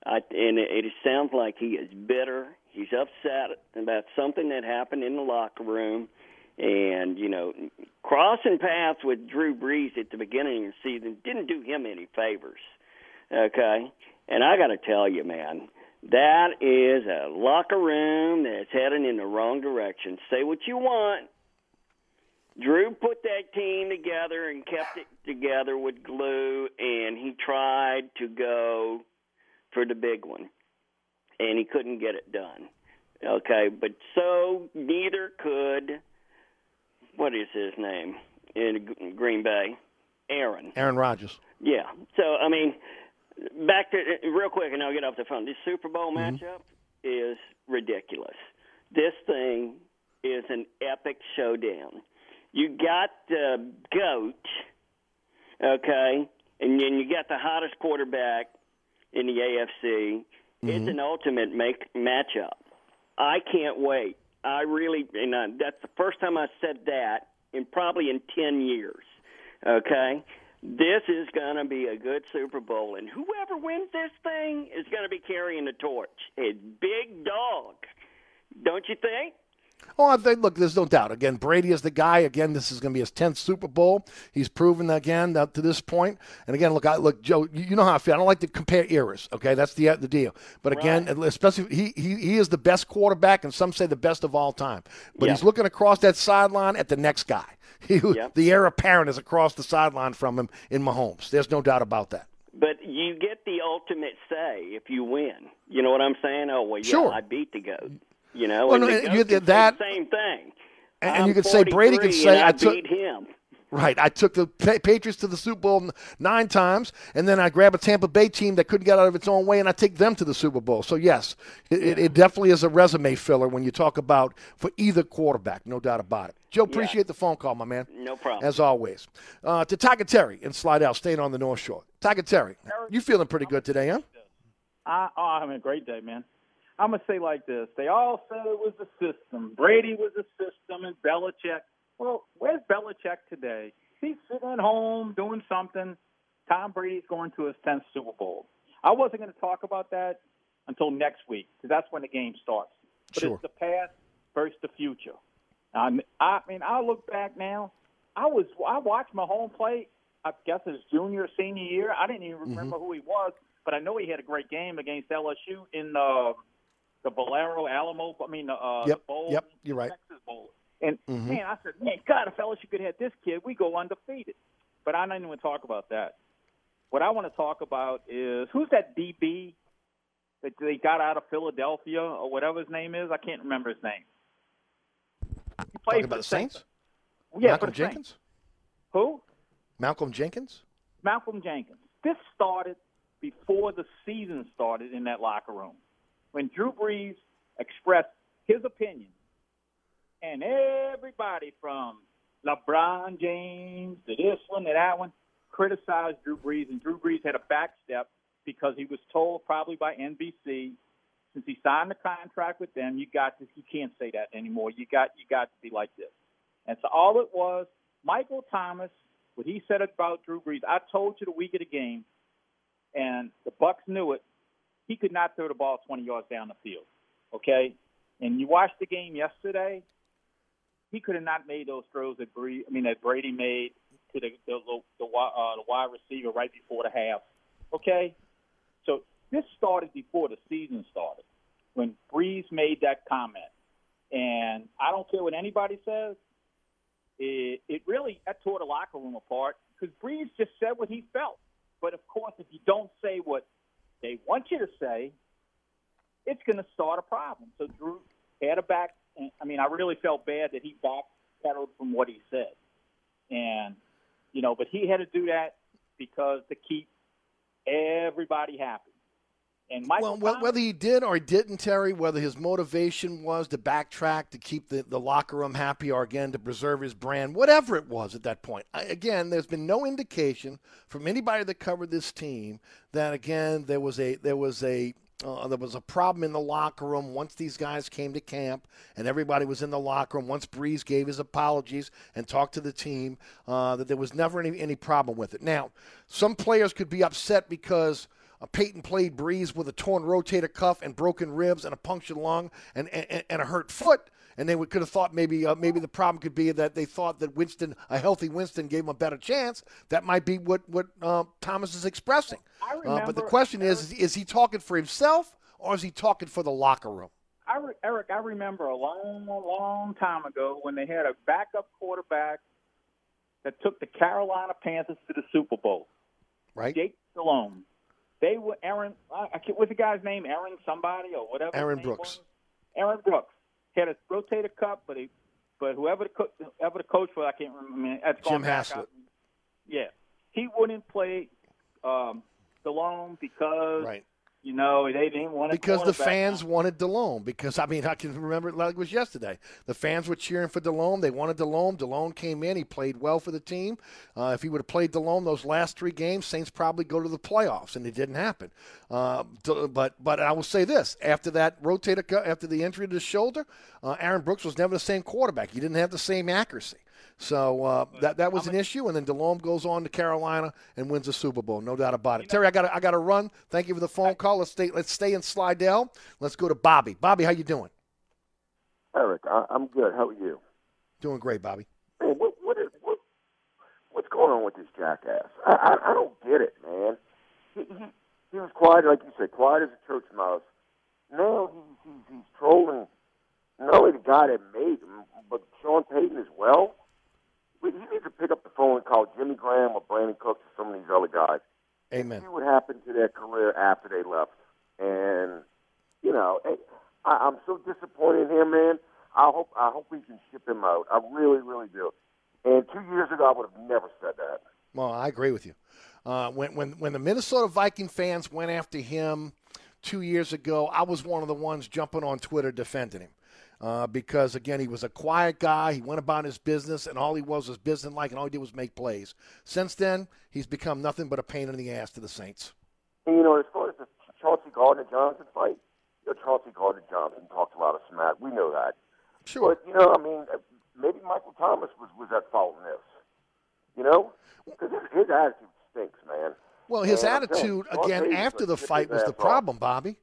I, and it, it sounds like he is bitter. He's upset about something that happened in the locker room, and you know, crossing paths with Drew Brees at the beginning of the season didn't do him any favors. Okay, and I got to tell you, man, that is a locker room that's heading in the wrong direction. Say what you want. Drew put that team together and kept it together with glue, and he tried to go for the big one, and he couldn't get it done. Okay, but so neither could what is his name in Green Bay, Aaron. Aaron Rodgers. Yeah. So I mean, back to real quick, and I'll get off the phone. This Super Bowl mm-hmm. matchup is ridiculous. This thing is an epic showdown. You got the goat, okay, and then you got the hottest quarterback in the AFC. It's mm-hmm. an ultimate make matchup. I can't wait. I really, and uh, that's the first time I said that in probably in ten years. Okay, this is going to be a good Super Bowl, and whoever wins this thing is going to be carrying the torch. A big dog, don't you think? Oh, I think, look, there's no doubt. Again, Brady is the guy. Again, this is going to be his 10th Super Bowl. He's proven again up to this point. And again, look, I, look, Joe, you, know how I feel. I don't like to compare eras. Okay, that's the the deal. But again, especially he, he he is the best quarterback, and some say the best of all time. But Yeah. he's looking across that sideline at the next guy. He, Yeah. The heir apparent is across the sideline from him in Mahomes. There's no doubt about that. But you get the ultimate say if you win. You know what I'm saying? Oh well, yeah, Sure. I beat the goat. You know, Well, and no, the you can did say that- the same thing. And, and you could say Brady could say I, I took beat him. Right. I took the Patriots to the Super Bowl nine times, and then I grab a Tampa Bay team that couldn't get out of its own way, and I take them to the Super Bowl. So, yes, it, it, it definitely is a resume filler when you talk about for either quarterback, no doubt about it. Joe, appreciate the phone call, my man. No problem. As always. Uh, to Tiger Terry in Slidell, staying on the North Shore. Tiger Terry, you feeling pretty good today, huh? I, oh, I'm having a great day, man. I'm gonna say like this: They all said it was the system. Brady was the system, and Belichick. Well, where's Belichick today? He's sitting at home doing something. Tom Brady's going to his 10th Super Bowl. I wasn't going to talk about that until next week because that's when the game starts. But Sure. it's the past versus the future. Um, I mean, I look back now. I was I watched Mahomes play. I guess his junior senior year. I didn't even remember who he was, but I know he had a great game against LSU in the the Bolero Alamo. I mean, uh, Yep, the bowl, yep, you're right. Texas Bowl. And Mhm. man, I said, man, God, if LSU could have had this kid, we go undefeated. But I don't even talk about that. What I want to talk about is who's that DB that they got out of Philadelphia or whatever his name is. I can't remember his name. He played Talking for about the Saints? Yeah, Malcolm the Saints. Jenkins? Who? Malcolm Jenkins? Malcolm Jenkins. This started before the season started in that locker room when Drew Brees expressed his opinion, and everybody from LeBron James to this one to that one criticized Drew Brees, and Drew Brees had a backstep because he was told probably by NBC since he signed the contract with them, you got to, you can't say that anymore. You got you got to be like this. And so all it was, Michael Thomas, what he said about Drew Brees, I told you the week of the game, and the Bucs knew it. He could not throw the ball 20 yards down the field. Okay, and you watched the game yesterday. He could have not made those throws that Brady, I mean that Brady made to the the the, uh, the wide receiver right before the half. Okay, so this started before the season started when Brees made that comment, and I don't care what anybody says. It, it really that tore the locker room apart because Brees just said what he felt. But of course, if you don't say what they want you to say, it's going to start a problem. So Drew had a back. I mean, I really felt bad that he backpedaled from what he said, and you know, but he had to do that because to keep everybody happy. And Michael Well, Thomas- whether he did or he didn't, Terry, whether his motivation was to backtrack to keep the, the locker room happy or again to preserve his brand, whatever it was at that point. I, again, there's been no indication from anybody that covered this team that again there was a there was a uh, there was a problem in the locker room once these guys came to camp and everybody was in the locker room. Once Brees gave his apologies and talked to the team, uh, that there was never any, any problem with it. Now, some players could be upset because uh, Payton played Brees with a torn rotator cuff and broken ribs and a punctured lung and, and, and a hurt foot. And they would, could have thought maybe uh, maybe the problem could be that they thought that Winston, a healthy Winston, gave him a better chance. That might be what what uh, Thomas is expressing. I Uh, but the remember- question is, is he talking for himself or is he talking for the locker room? I re- Eric, I remember a long, long time ago when they had a backup quarterback that took the Carolina Panthers to the Super Bowl. Right. Jake Stallone. They were Aaron. I can't, what's the guy's name? Aaron somebody or whatever. Aaron Brooks. was? Aaron Brooks had a rotator cuff, but he, but whoever the co- whoever the coach was, I can't remember. I mean, that's Jim Haslett. Yeah, he wouldn't play um, Stallone because Right. You know they didn't want to Because the fans wanted Delhomme. Because I mean, I can remember it like it was yesterday. The fans were cheering for Delhomme. They wanted Delhomme. Delhomme came in. He played well for the team. Uh, if he would have played Delhomme those last three games, Saints probably go to the playoffs, and it didn't happen. Uh, but but I will say this: after that rotator, after the injury to the shoulder, uh, Aaron Brooks was never the same quarterback. He didn't have the same accuracy. So uh, that that was an issue, and then Delhomme goes on to Carolina and wins the Super Bowl, no doubt about it. Terry, I got I got to run. Thank you for the phone call. Let's stay let's stay in Slidell. Let's go to Bobby. Bobby, how you doing? Eric, I, I'm good. How are you? Doing great, Bobby. Man, what, what is what, what's going on with this jackass? I, I, I don't get it, man. He, he, he was quiet, like you said, quiet as a church mouse. Now he's, he's, he's trolling not only the guy that made him, but Sean Payton as well. We- need to pick up the phone and call Jimmy Graham or Brandin Cooks or some of these other guys. Amen. See what happened to their career after they left. And you know, I, I'm so disappointed in him, man. I hope I hope we can ship him out. I really, really do. And two years ago, I would have never said that. Well, I agree with you. Uh, when when when the Minnesota Viking fans went after him two years ago, I was one of the ones jumping on Twitter defending him. Uh, because again, he was a quiet guy. He went about his business, and all he was was business-like, and all he did was make plays. Since then, he's become nothing but a pain in the ass to the Saints. And you know, as far as the Chauncey Gardner Johnson fight, you know, Chauncey Gardner Johnson talked a lot of smack. We know that. Sure. But you know, I mean, uh, maybe Michael Thomas was was at fault in this. You know, because his, his attitude stinks, man. Well, his And attitude you, again after the fight was the problem, Bobby.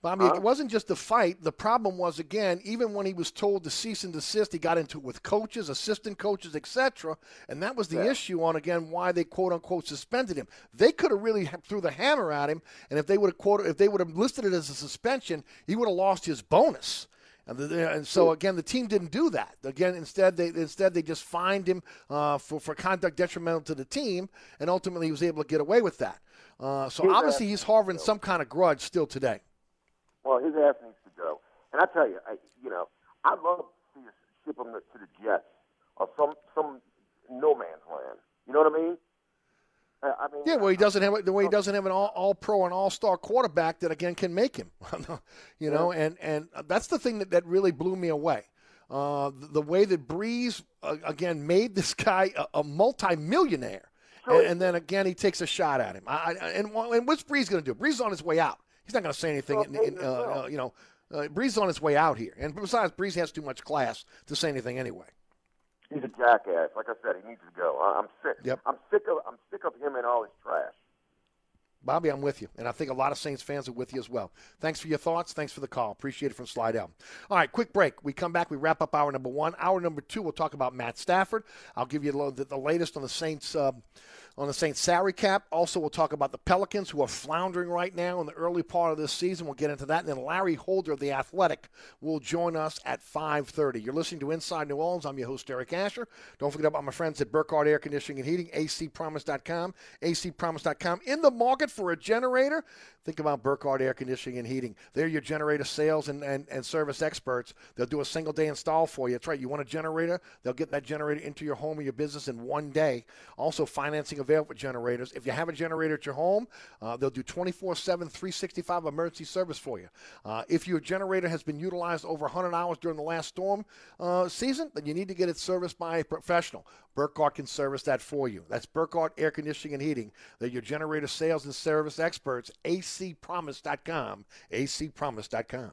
Bobby, huh? it wasn't just the fight. The problem was again, even when he was told to cease and desist, he got into it with coaches, assistant coaches, etc. And that was the yeah. issue on again why they quote unquote suspended him. They could have really threw the hammer at him, and if they would have quoted, if they would have listed it as a suspension, he would have lost his bonus. And, the, and, so again, the team didn't do that. Again, instead they instead they just fined him uh, for for conduct detrimental to the team, and ultimately he was able to get away with that. Uh, so obviously he's harboring some kind of grudge still today. Well, his ass needs to go. And I tell you, I, you know, I love to ship him to the Jets or some some no man's land. You know what I mean? I mean, yeah, well, he doesn't have the way he doesn't have an all, all pro and all star quarterback that again can make him. you know, yeah. and and that's the thing that, that really blew me away. Uh, the, the, way that Brees uh, again made this guy a, a multi-millionaire, and, and, then again he takes a shot at him. I, I, and, and what's Brees going to do? Brees is on his way out. He's not going to say anything. in, in, uh, uh, you know, uh, Brees is on his way out here, and besides, Brees has too much class to say anything anyway. He's a jackass. Like I said, he needs to go. I'm sick. Yep. I'm sick of I'm sick of him and all his trash. Bobby, I'm with you, and I think a lot of Saints fans are with you as well. Thanks for your thoughts. Thanks for the call. Appreciate it from Slidell. All right, quick break. We come back. We wrap up hour number one. Hour number two, we'll talk about Matt Stafford. I'll give you the, the latest on the Saints. Uh, on the Saints salary cap. Also, we'll talk about the Pelicans, who are floundering right now in the early part of this season. We'll get into that. And then Larry Holder of The Athletic will join us at 5.30. You're listening to Inside New Orleans. I'm your host, Eric Asher. Don't forget about my friends at Burkhardt Air Conditioning and Heating, acpromise.com, acpromise.com. In the market for a generator? Think about Burkhardt Air Conditioning and Heating. They're your generator sales and, and, and service experts. They'll do a single day install for you. That's right. You want a generator? They'll get that generator into your home or your business in one day. Also, financing available for generators. If you have a generator at your home, uh, they'll do 24 7, 365 emergency service for you. Uh, if your generator has been utilized over 100 hours during the last storm uh, season, then you need to get it serviced by a professional. Burkhardt can service that for you. That's Burkhardt Air Conditioning and Heating. They're your generator sales and service experts. acpromise.com. acpromise.com.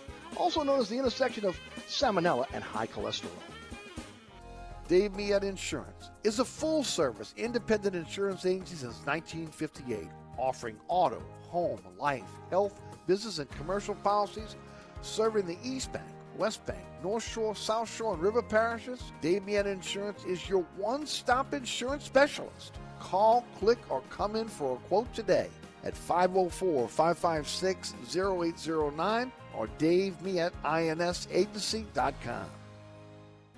also known as the intersection of salmonella and high cholesterol. Dave Miette Insurance is a full-service independent insurance agency since 1958, offering auto, home, life, health, business, and commercial policies, serving the East Bank West Bank, North Shore, South Shore, and River parishes, Dave Miette Insurance is your one stop insurance specialist. Call, click, or come in for a quote today at 504 556 0809 or DaveMietteInsAgency.com.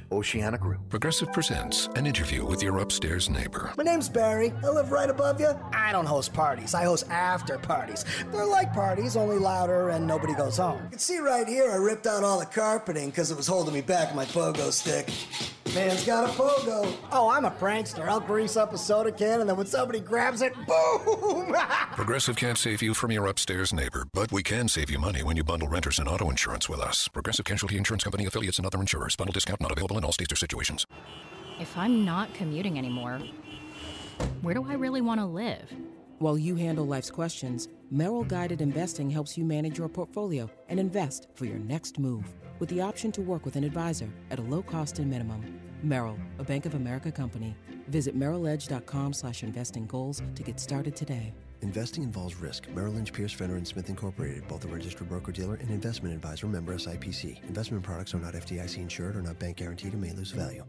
Village, Oceana Grill. Progressive presents an interview with your upstairs neighbor. My name's Barry. I live right above you. I don't host parties. I host after parties. They're like parties, only louder and nobody goes home. You can see right here I ripped out all the carpeting because it was holding me back with my pogo stick. Man's got a pogo. Oh, I'm a prankster. I'll grease up a soda can and then when somebody grabs it, boom! Progressive can't save you from your upstairs neighbor, but we can save you money when you bundle renters and auto insurance with us. Progressive Casualty Insurance Company affiliates and other insurers. Bundle discount not available in all states or situations. If I'm not commuting anymore, where do I really want to live? While you handle life's questions, Merrill Guided Investing helps you manage your portfolio and invest for your next move with the option to work with an advisor at a low cost and minimum. Merrill, a Bank of America company. Visit merrilledge.com slash investing goals to get started today. Investing involves risk. Merrill Lynch, Pierce, Fenner, and Smith Incorporated, both a registered broker-dealer and investment advisor member SIPC. Investment products are not FDIC insured or not bank guaranteed and may lose value.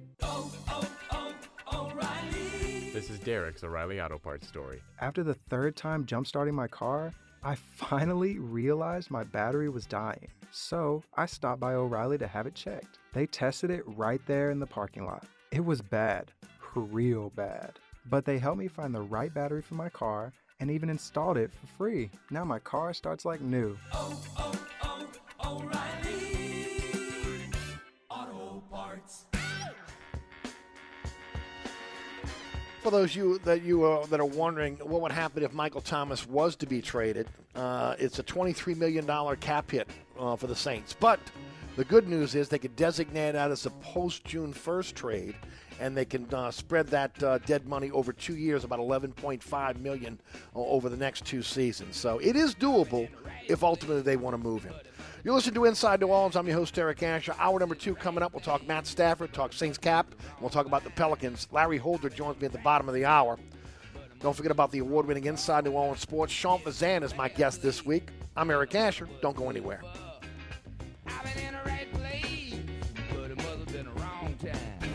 This is Derek's O'Reilly Auto Parts story. After the third time jump starting my car, I finally realized my battery was dying. So I stopped by O'Reilly to have it checked. They tested it right there in the parking lot. It was bad, real bad. But they helped me find the right battery for my car and even installed it for free. Now my car starts like new. For those you that you uh, that are wondering what would happen if Michael Thomas was to be traded, uh, it's a twenty-three million dollar cap hit uh, for the Saints. But the good news is they could designate that as a post-June first trade, and they can uh, spread that uh, dead money over two years, about eleven point five million uh, over the next two seasons. So it is doable if ultimately they want to move him. You listen to Inside New Orleans. I'm your host, Eric Asher. Hour number two coming up. We'll talk Matt Stafford, talk Saints Cap, we'll talk about the Pelicans. Larry Holder joins me at the bottom of the hour. Don't forget about the award winning Inside New Orleans Sports. Sean Fazende is my guest this week. I'm Eric Asher. Don't go anywhere.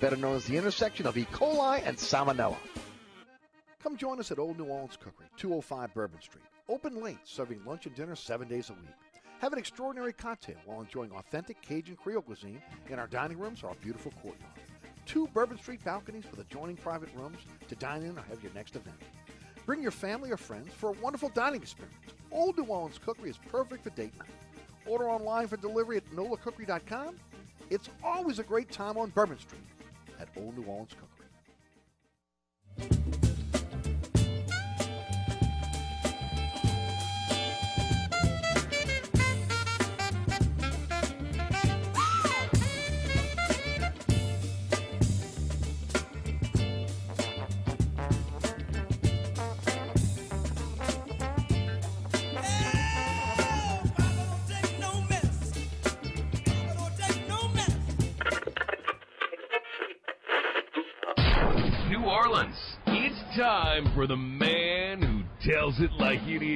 better known as the intersection of E. coli and salmonella. Come join us at Old New Orleans Cookery, 205 Bourbon Street. Open late, serving lunch and dinner seven days a week. Have an extraordinary cocktail while enjoying authentic Cajun Creole cuisine in our dining rooms or our beautiful courtyard. Two Bourbon Street balconies with adjoining private rooms to dine in or have your next event. Bring your family or friends for a wonderful dining experience. Old New Orleans Cookery is perfect for date night. Order online for delivery at nolacookery.com. It's always a great time on Bourbon Street at Old New Orleans Cookery. It like it is.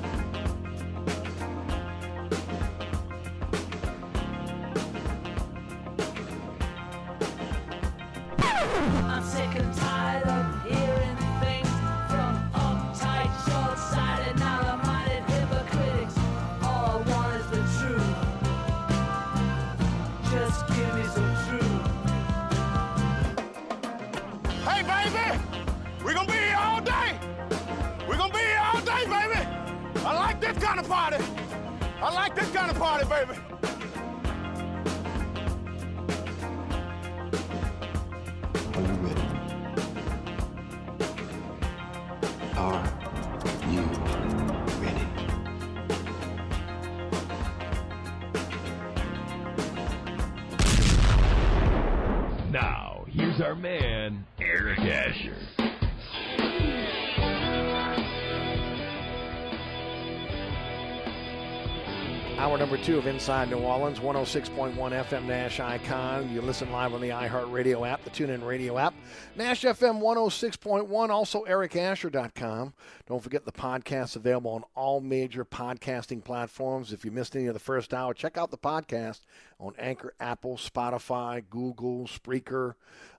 Hour number two of Inside New Orleans, 106.1 FM Nash Icon. You listen live on the iHeartRadio app, the TuneIn Radio app, Nash FM 106.1, also ericasher.com. Don't forget the podcast available on all major podcasting platforms. If you missed any of the first hour, check out the podcast on Anchor, Apple, Spotify, Google, Spreaker,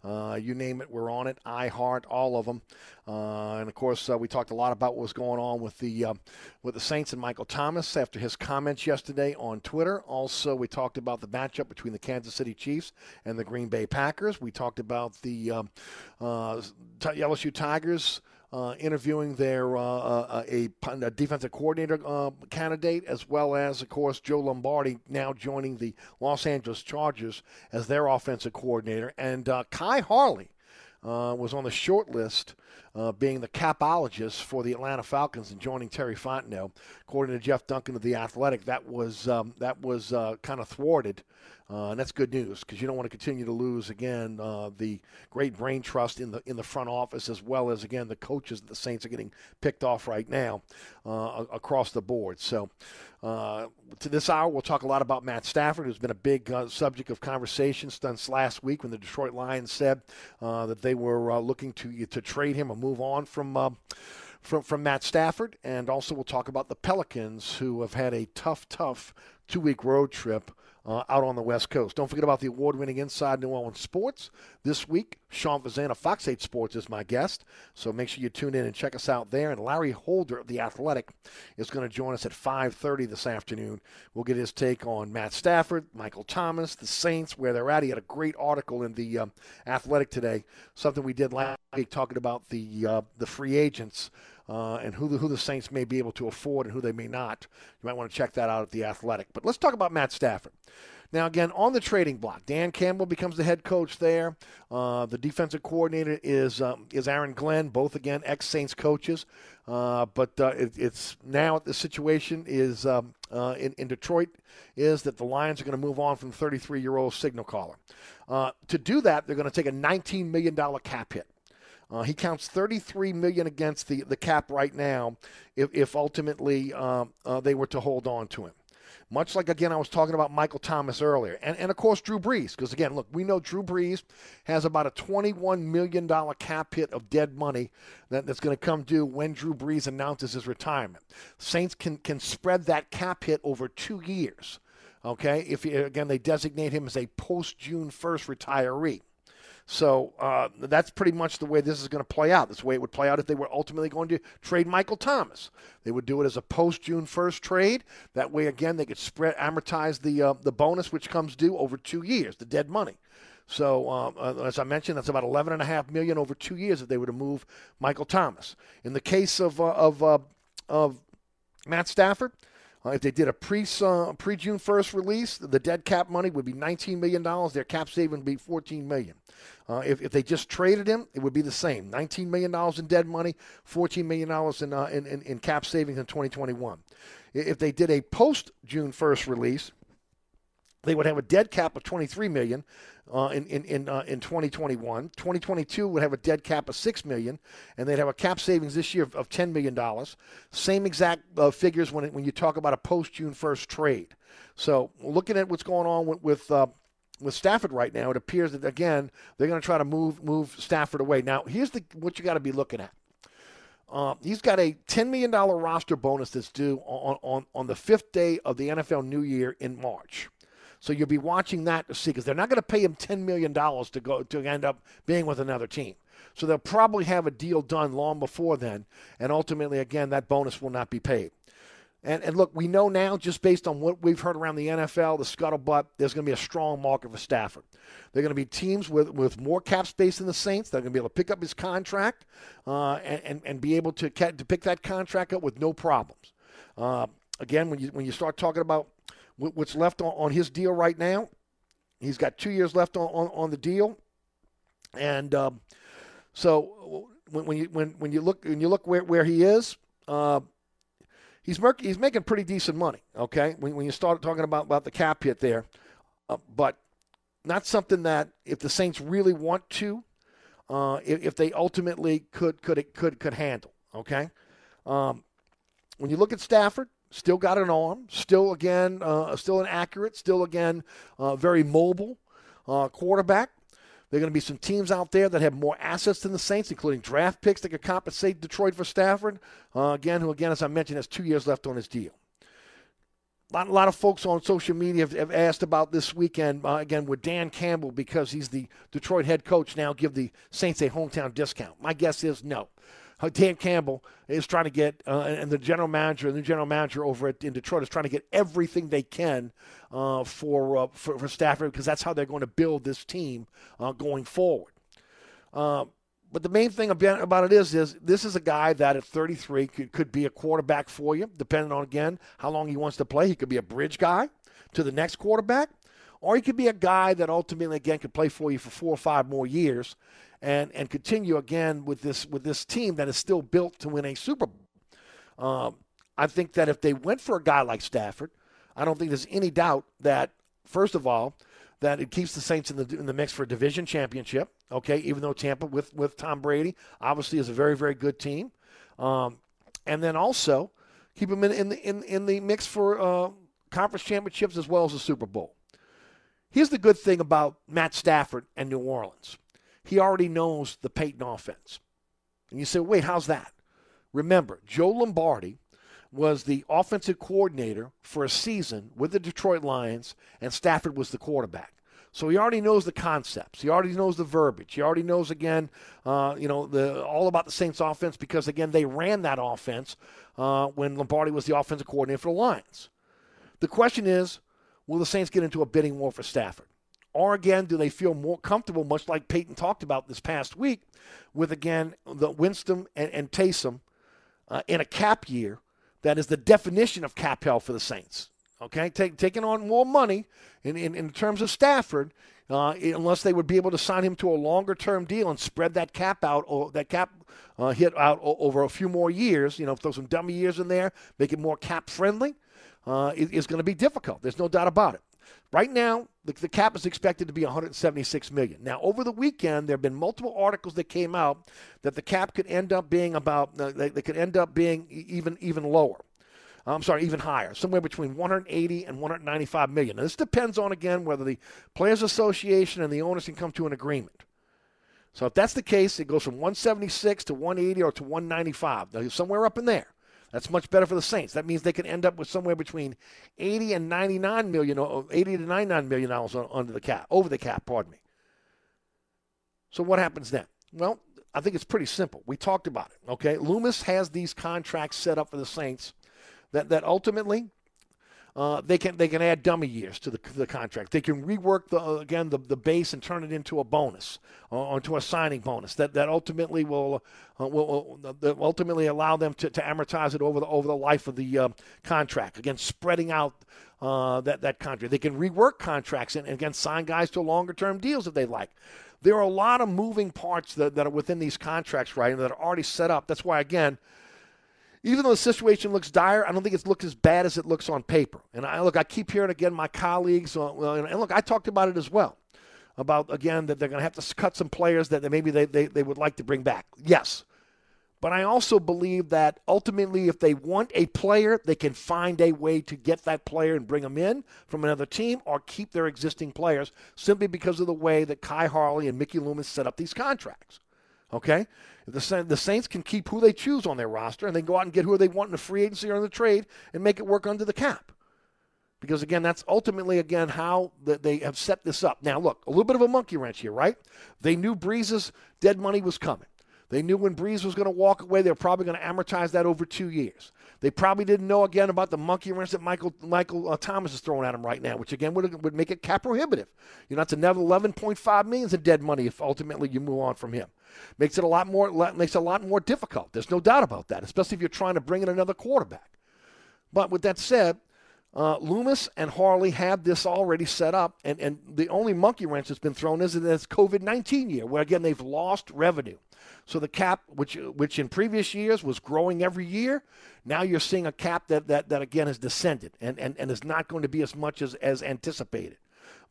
uh, you name it, we're on it. iHeart, all of them. Uh, and of course, uh, we talked a lot about what was going on with the uh, with the Saints and Michael Thomas after his comments yesterday on Twitter. Also, we talked about the matchup between the Kansas City Chiefs and the Green Bay Packers. We talked about the um, uh, LSU Tigers uh, interviewing their uh, uh, a, a, defensive coordinator uh, candidate, as well as, of course, Joe Lombardi now joining the Los Angeles Chargers as their offensive coordinator, and uh, Khai Harley. Was on the short list, being the capologist for the Atlanta Falcons and joining Terry Fontenot. According to Jeff Duncan of the Athletic, that was um, that was kind of thwarted uh, and that's good news because you don't want to continue to lose again uh, the great brain trust in the in the front office as well as again the coaches that the Saints are getting picked off right now uh, across the board. So uh, to this hour, we'll talk a lot about Matt Stafford, who's been a big uh, subject of conversation since last week when the Detroit Lions said uh, that they were looking to to trade him or move on from. from, from Matt Stafford, and also we'll talk about the Pelicans, who have had a tough, tough two week road trip uh, out on the West Coast. Don't forget about the award winning Inside New Orleans Sports. This week, Sean Fazende of Fox 8 Sports is my guest. So make sure you tune in and check us out there. And Larry Holder of The Athletic is going to join us at 5.30 this afternoon. We'll get his take on Matt Stafford, Michael Thomas, the Saints, where they're at. He had a great article in The um, Athletic today, something we did last week talking about the, uh, the free agents uh, and who the, who the Saints may be able to afford and who they may not. You might want to check that out at the Athletic. But let's talk about Matt Stafford. Now, again, on the trading block, Dan Campbell becomes the head coach there. Uh, the defensive coordinator is um, is Aaron Glenn, both again ex Saints coaches. Uh, but uh, it, it's now the situation is um, uh, in, in Detroit is that the Lions are going to move on from 33 year old signal caller. Uh, to do that, they're going to take a 19 million dollar cap hit. Uh, he counts 33 million against the, the cap right now if, if ultimately um, uh, they were to hold on to him. Much like, again, I was talking about Michael Thomas earlier. And, and of course, Drew Brees. Because, again, look, we know Drew Brees has about a $21 million cap hit of dead money that, that's going to come due when Drew Brees announces his retirement. Saints can, can spread that cap hit over two years. Okay? If, again, they designate him as a post June 1st retiree. So uh, that's pretty much the way this is going to play out. That's the way it would play out if they were ultimately going to trade Michael Thomas. They would do it as a post June 1st trade. That way, again, they could spread amortize the uh, the bonus which comes due over two years, the dead money. So, um, uh, as I mentioned, that's about eleven and a half million over two years if they were to move Michael Thomas. In the case of uh, of uh, of Matt Stafford, uh, if they did a pre uh, pre June first release, the dead cap money would be nineteen million dollars. Their cap saving would be fourteen million. Uh, if, if they just traded him, it would be the same: nineteen million dollars in dead money, fourteen million dollars in, uh, in, in cap savings in twenty twenty one. If they did a post June first release, they would have a dead cap of 23 million uh, in in in, uh, in 2021. 2022 would have a dead cap of six million, and they'd have a cap savings this year of, of 10 million dollars. Same exact uh, figures when it, when you talk about a post June 1st trade. So looking at what's going on with with, uh, with Stafford right now, it appears that again they're going to try to move move Stafford away. Now here's the what you got to be looking at. Uh, he's got a $10 million roster bonus that's due on, on, on the fifth day of the NFL New Year in March. So you'll be watching that to see because they're not going to pay him ten million dollars to go to end up being with another team. So they'll probably have a deal done long before then, and ultimately, again, that bonus will not be paid. And, and look, we know now, just based on what we've heard around the NFL, the scuttlebutt, there's going to be a strong market for Stafford. They're going to be teams with, with more cap space than the Saints. They're going to be able to pick up his contract uh, and, and, and be able to, to pick that contract up with no problems. Uh, again, when you, when you start talking about what's left on, on his deal right now, he's got two years left on, on, on the deal. And um, so when, when, you, when, when you look, when you look where, where he is, uh, he's he's making pretty decent money. Okay, when, when you start talking about about the cap hit there, uh, but not something that if the Saints really want to, uh, if, if, they ultimately could could could could handle. Okay, um, when you look at Stafford, still got an arm, still again, uh, still an accurate, still again, uh, very mobile uh, quarterback. There are going to be some teams out there that have more assets than the Saints, including draft picks that could compensate Detroit for Stafford. Uh, again, who, again, as I mentioned, has two years left on his deal. A lot, a lot of folks on social media have, have asked about this weekend, uh, again, with Dan Campbell, because he's the Detroit head coach now, give the Saints a hometown discount. My guess is no. Dan Campbell is trying to get, uh, and the general manager, and the general manager over at, in Detroit is trying to get everything they can uh, for, uh, for, for Stafford because that's how they're going to build this team uh, going forward. Uh, but the main thing about it is, is this is a guy that at 33 could, could be a quarterback for you, depending on again how long he wants to play. He could be a bridge guy to the next quarterback, or he could be a guy that ultimately again could play for you for four or five more years and and continue again with this with this team that is still built to win a Super Bowl. Um, I think that if they went for a guy like Stafford, I don't think there's any doubt that first of all that it keeps the Saints in the in the mix for a division championship. Okay, even though Tampa with with Tom Brady obviously is a very very good team, um, and then also keep them in in the in, in the mix for uh, conference championships as well as the Super Bowl. Here's the good thing about Matt Stafford and New Orleans he already knows the Payton offense. And you say, wait, how's that? Remember, Joe Lombardi was the offensive coordinator for a season with the Detroit Lions, and Stafford was the quarterback. So he already knows the concepts. He already knows the verbiage. He already knows again, uh, you know, the all about the Saints offense because again they ran that offense uh, when Lombardi was the offensive coordinator for the Lions. The question is, will the Saints get into a bidding war for Stafford? Or again, do they feel more comfortable, much like Payton talked about this past week, with again the Winston and, and Taysom uh, in a cap year that is the definition of cap hell for the Saints? Okay, Take, taking on more money in, in, in terms of Stafford, uh, unless they would be able to sign him to a longer term deal and spread that cap out or that cap uh, hit out over a few more years. You know, throw some dummy years in there, make it more cap friendly. Uh, it, it's going to be difficult. There's no doubt about it. Right now, the, the, cap is expected to be 176 million. Now, over the weekend, there have been multiple articles that came out that the cap could end up being about uh, they, they, could end up being even even lower. I'm sorry, even higher, somewhere between 180 and 195 million. Now, this depends on again whether the Players Association and the owners can come to an agreement. So, if that's the case, it goes from 176 to 180 or to 195, somewhere up in there. That's much better for the Saints. That means they can end up with somewhere between 80 and 99 million, or 80 to 99 million dollars under the cap, over the cap. Pardon me. So what happens then? Well, I think it's pretty simple. We talked about it. Okay, Loomis has these contracts set up for the Saints that that ultimately uh, they can they can add dummy years to the, the contract. They can rework the again the, the base and turn it into a bonus uh, a signing bonus that, that ultimately will, uh, will, will ultimately allow them to, to amortize it over the over the life of the uh, contract. Again, spreading out uh, that that contract. They can rework contracts and, and again sign guys to longer term deals if they like. There are a lot of moving parts that, that are within these contracts, right, and that are already set up. That's why again even though the situation looks dire, I don't think it looks as bad as it looks on paper. And I look, I keep hearing again my colleagues, uh, and look, I talked about it as well about again that they're going to have to cut some players that maybe they, they, they would like to bring back. Yes. But I also believe that ultimately, if they want a player, they can find a way to get that player and bring them in from another team or keep their existing players simply because of the way that Khai Harley and Mickey Loomis set up these contracts. Okay? The, the Saints can keep who they choose on their roster and they go out and get who they want in the free agency or in the trade and make it work under the cap. Because again, that's ultimately again how the, they have set this up. Now, look, a little bit of a monkey wrench here, right? They knew Brees's dead money was coming. They knew when Brees was going to walk away, they were probably going to amortize that over two years. They probably didn't know again about the monkey wrench that Michael Michael uh, Thomas is throwing at him right now, which again would would make it cap prohibitive. You know, it's another 11.5 million in dead money if ultimately you move on from him. Makes it a lot more makes it a lot more difficult. There's no doubt about that, especially if you're trying to bring in another quarterback. But with that said, uh, Loomis and Harley have this already set up, and, and the only monkey wrench that's been thrown is this COVID 19 year, where again they've lost revenue. So the cap, which which in previous years was growing every year, now you're seeing a cap that, that, that again has descended and, and, and is not going to be as much as, as anticipated.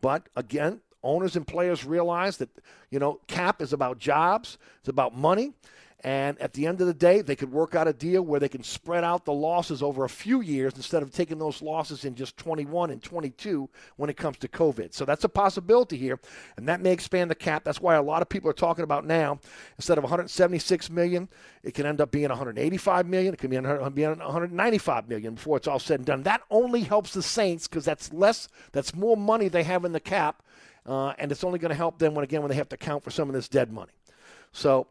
But again, owners and players realize that, you know, cap is about jobs, it's about money, and at the end of the day, they could work out a deal where they can spread out the losses over a few years instead of taking those losses in just 21 and 22 when it comes to COVID. So that's a possibility here, and that may expand the cap. That's why a lot of people are talking about now instead of 176 million, it can end up being 185 million. It can be 195 million before it's all said and done. That only helps the Saints because that's less, that's more money they have in the cap, uh, and it's only going to help them when again when they have to account for some of this dead money. So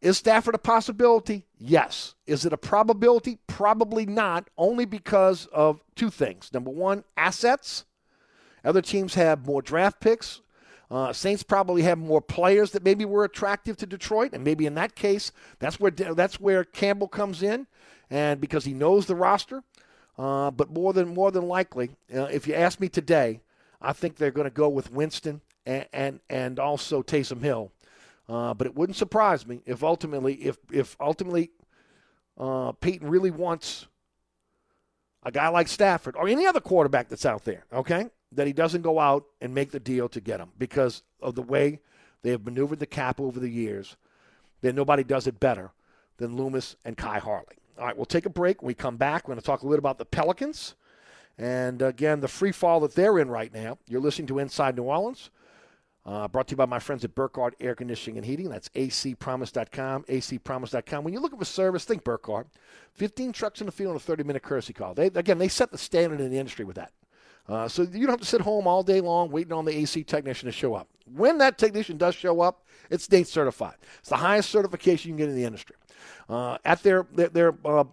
is Stafford a possibility? Yes. Is it a probability? Probably not, only because of two things. Number one, assets. Other teams have more draft picks. Uh, Saints probably have more players that maybe were attractive to Detroit, and maybe in that case, that's where that's where Campbell comes in, and because he knows the roster. Uh, but more than more than likely, uh, if you ask me today, I think they're going to go with Winston and, and and also Taysom Hill uh, but it wouldn't surprise me if ultimately, if if ultimately, uh, Payton really wants a guy like Stafford or any other quarterback that's out there, okay, that he doesn't go out and make the deal to get him because of the way they have maneuvered the cap over the years. Then nobody does it better than Loomis and Khai Harley. All right, we'll take a break. When we come back, we're going to talk a little about the Pelicans. And again, the free fall that they're in right now. You're listening to Inside New Orleans. Uh, brought to you by my friends at Burkhardt Air Conditioning and Heating. That's acpromise.com, acpromise.com. When you're looking for service, think Burkhardt. 15 trucks in the field and a 30 minute courtesy call. They, again, they set the standard in the industry with that. Uh, so you don't have to sit home all day long waiting on the AC technician to show up. When that technician does show up, it's state certified. It's the highest certification you can get in the industry. Uh, at their their, their uh,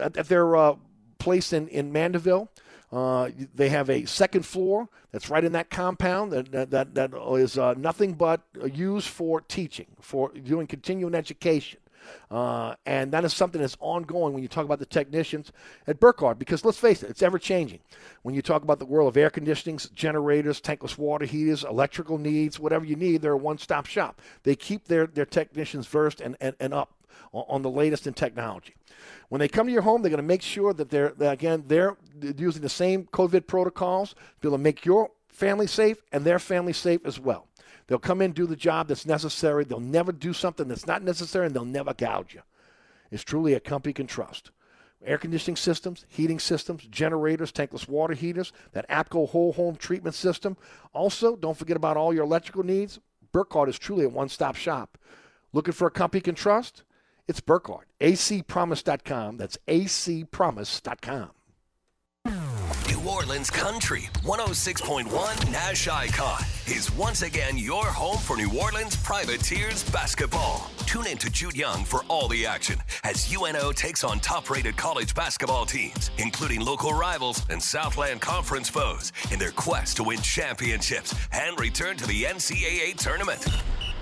at, their uh, place in in Mandeville, uh, they have a second floor that's right in that compound that, that, that, that is uh, nothing but used for teaching, for doing continuing education. Uh, and that is something that's ongoing when you talk about the technicians at Burkhardt, because let's face it, it's ever changing. When you talk about the world of air conditioning, generators, tankless water heaters, electrical needs, whatever you need, they're a one stop shop. They keep their, their technicians versed and, and, and up on the latest in technology. When they come to your home, they're going to make sure that they're, that again, they're using the same COVID protocols to be able to make your family safe and their family safe as well. They'll come in, do the job that's necessary. They'll never do something that's not necessary, and they'll never gouge you. It's truly a company you can trust. Air conditioning systems, heating systems, generators, tankless water heaters, that APCO whole home treatment system. Also, don't forget about all your electrical needs. Burkhardt is truly a one stop shop. Looking for a company you can trust? It's Burkhardt. acpromise.com. That's acpromise.com. New Orleans Country 106.1 Nash Icon is once again your home for New Orleans Privateers basketball. Tune in to Jude Young for all the action as UNO takes on top rated college basketball teams, including local rivals and Southland Conference foes, in their quest to win championships and return to the NCAA tournament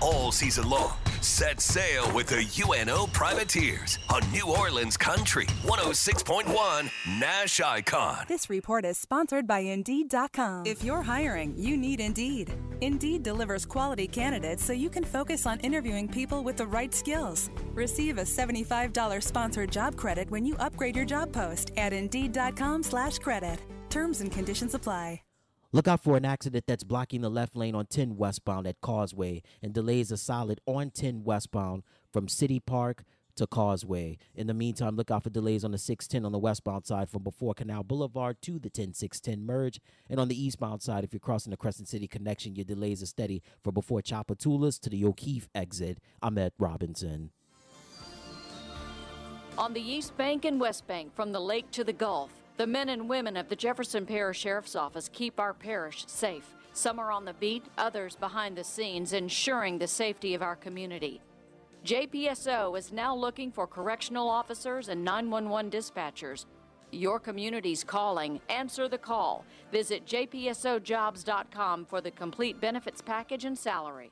all season long. Set sail with the UNO Privateers on New Orleans Country 106.1 Nash Icon. This report is sponsored by Indeed.com. If you're hiring, you need Indeed. Indeed delivers quality candidates so you can focus on interviewing people with the right skills. Receive a $75 sponsored job credit when you upgrade your job post at Indeed.com/slash-credit. Terms and conditions apply. Look out for an accident that's blocking the left lane on 10 westbound at Causeway and delays a solid on 10 westbound from City Park to Causeway. In the meantime, look out for delays on the 610 on the westbound side from before Canal Boulevard to the 10610 merge. And on the eastbound side, if you're crossing the Crescent City connection, your delays are steady from before Tchoupitoulas to the O'Keefe exit. I'm at Robinson. On the East Bank and West Bank, from the lake to the Gulf, the men and women of the Jefferson Parish Sheriff's Office keep our parish safe. Some are on the beat, others behind the scenes, ensuring the safety of our community. JPSO is now looking for correctional officers and 911 dispatchers. Your community's calling. Answer the call. Visit jpsojobs.com for the complete benefits package and salary.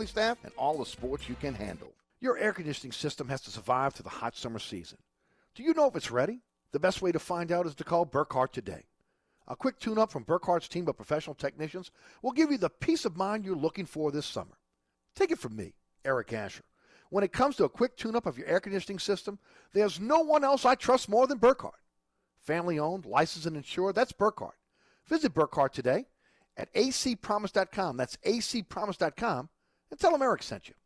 staff, and all the sports you can handle. Your air conditioning system has to survive through the hot summer season. Do you know if it's ready? The best way to find out is to call Burkhardt today. A quick tune up from Burkhardt's team of professional technicians will give you the peace of mind you're looking for this summer. Take it from me, Eric Asher. When it comes to a quick tune up of your air conditioning system, there's no one else I trust more than Burkhardt. Family owned, licensed, and insured, that's Burkhardt. Visit Burkhardt today at acpromise.com. That's acpromise.com and tell them Eric sent you.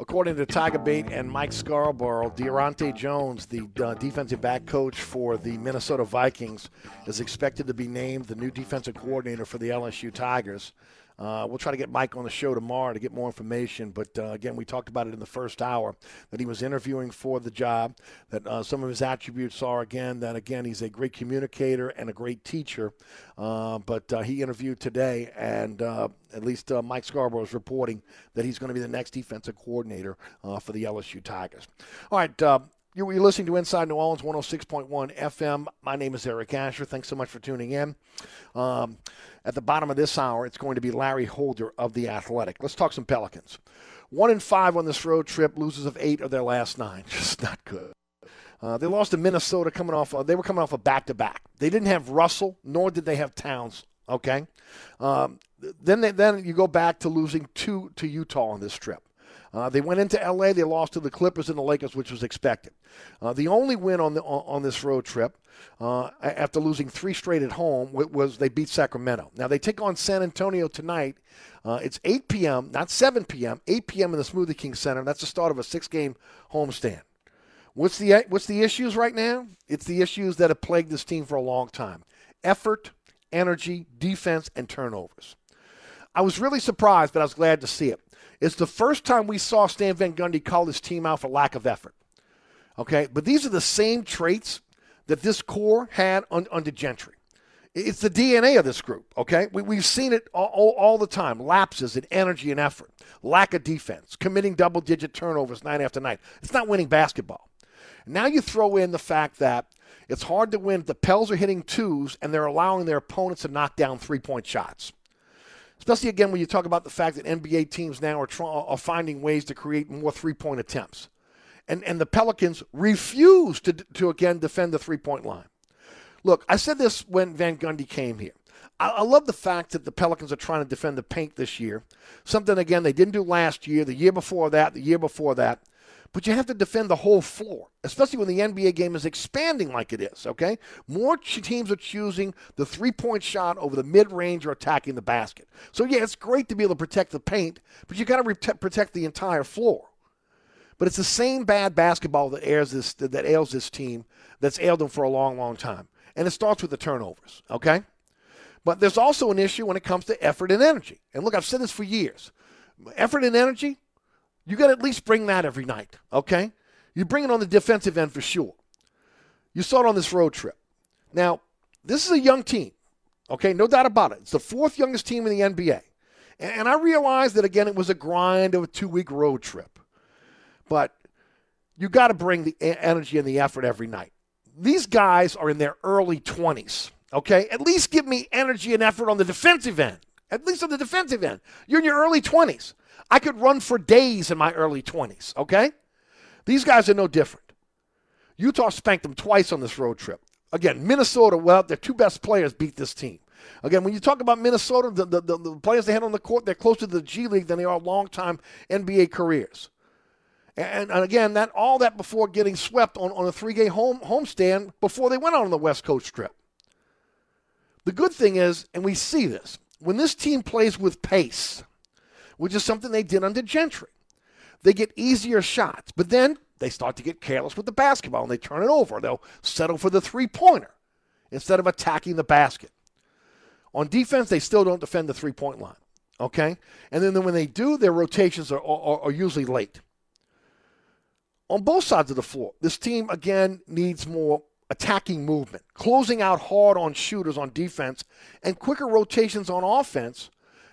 According to Tiger Bait and Mike Scarborough, Daronte Jones, the uh, defensive back coach for the Minnesota Vikings, is expected to be named the new defensive coordinator for the LSU Tigers. Uh, we'll try to get Mike on the show tomorrow to get more information. But uh, again, we talked about it in the first hour that he was interviewing for the job. That uh, some of his attributes are again that again he's a great communicator and a great teacher. Uh, but uh, he interviewed today, and uh, at least Mike Scarborough is reporting that he's going to be the next defensive coordinator for the LSU Tigers. All right. You're listening to Inside New Orleans 106.1 FM. My name is Eric Asher. Thanks so much for tuning in. Um, at the bottom of this hour, it's going to be Larry Holder of The Athletic. Let's talk some Pelicans. One in five on this road trip, losers of eight of their last nine. Just not good. Uh, they lost to Minnesota coming off. Uh, they were coming off a back to back. They didn't have Russell, nor did they have Towns. Okay, um, then they, then you go back to losing two to Utah on this trip. Uh, they went into LA. They lost to the Clippers and the Lakers, which was expected. Uh, the only win on the on, this road trip, uh, after losing three straight at home, was they beat Sacramento. Now they take on San Antonio tonight. Uh, it's 8 p.m., not 7 p.m. 8 p.m. in the Smoothie King Center. That's the start of a six-game homestand. What's the what's the issues right now? It's the issues that have plagued this team for a long time: effort, energy, defense, and turnovers. I was really surprised, but I was glad to see it. It's the first time we saw Stan Van Gundy call his team out for lack of effort. Okay, but these are the same traits that this core had un, under Gentry. It's the DNA of this group, okay? We, have seen it all, all, all, the time lapses in energy and effort, lack of defense, committing double digit turnovers night after night. It's not winning basketball. Now you throw in the fact that it's hard to win. The Pels are hitting twos and they're allowing their opponents to knock down three point shots especially again when you talk about the fact that NBA teams now are, are finding ways to create more three point attempts. And, and the Pelicans refuse to, to again defend the three point line. Look, I said this when Van Gundy came here. I, I love the fact that the Pelicans are trying to defend the paint this year. Something, again, they didn't do last year, the year before that, the year before that but you have to defend the whole floor, especially when the NBA game is expanding like it is, okay? More teams are choosing the three point shot over the mid range or attacking the basket. So, yeah, it's great to be able to protect the paint, but you got to re- protect the entire floor. But it's the same bad basketball that airs this that ails this team that's ailed them for a long, long time. And it starts with the turnovers, okay? But there's also an issue when it comes to effort and energy. And look, I've said this for years. Effort and energy, You got to at least bring that every night, okay? You bring it on the defensive end for sure. You saw it on this road trip. Now, this is a young team, okay? No doubt about it. It's the fourth youngest team in the NBA. And I realize that, again, it was a grind of a two week road trip. But you got to bring the energy and the effort every night. These guys are in their early 20s, okay? At least give me energy and effort on the defensive end. At least on the defensive end. You're in your early 20s. I could run for days in my early 20s, okay? These guys are no different. Utah spanked them twice on this road trip. Again, Minnesota, well, their two best players beat this team. Again, when you talk about Minnesota, the, the, the, players they had on the court, they're closer to the G League than they are long-time NBA careers. And, and, again, that all that before getting swept on, on a three-game home homestand before they went on the West Coast trip. The good thing is, and we see this, when this team plays with pace, which is something they did under Gentry, they get easier shots. But then they start to get careless with the basketball and they turn it over. They'll settle for the three-pointer instead of attacking the basket. On defense, they still don't defend the three-point line. Okay? And then when they do, their rotations are, are, are usually late on both sides of the floor. This team, again, needs more attacking movement, closing out hard on shooters on defense, and quicker rotations on offense.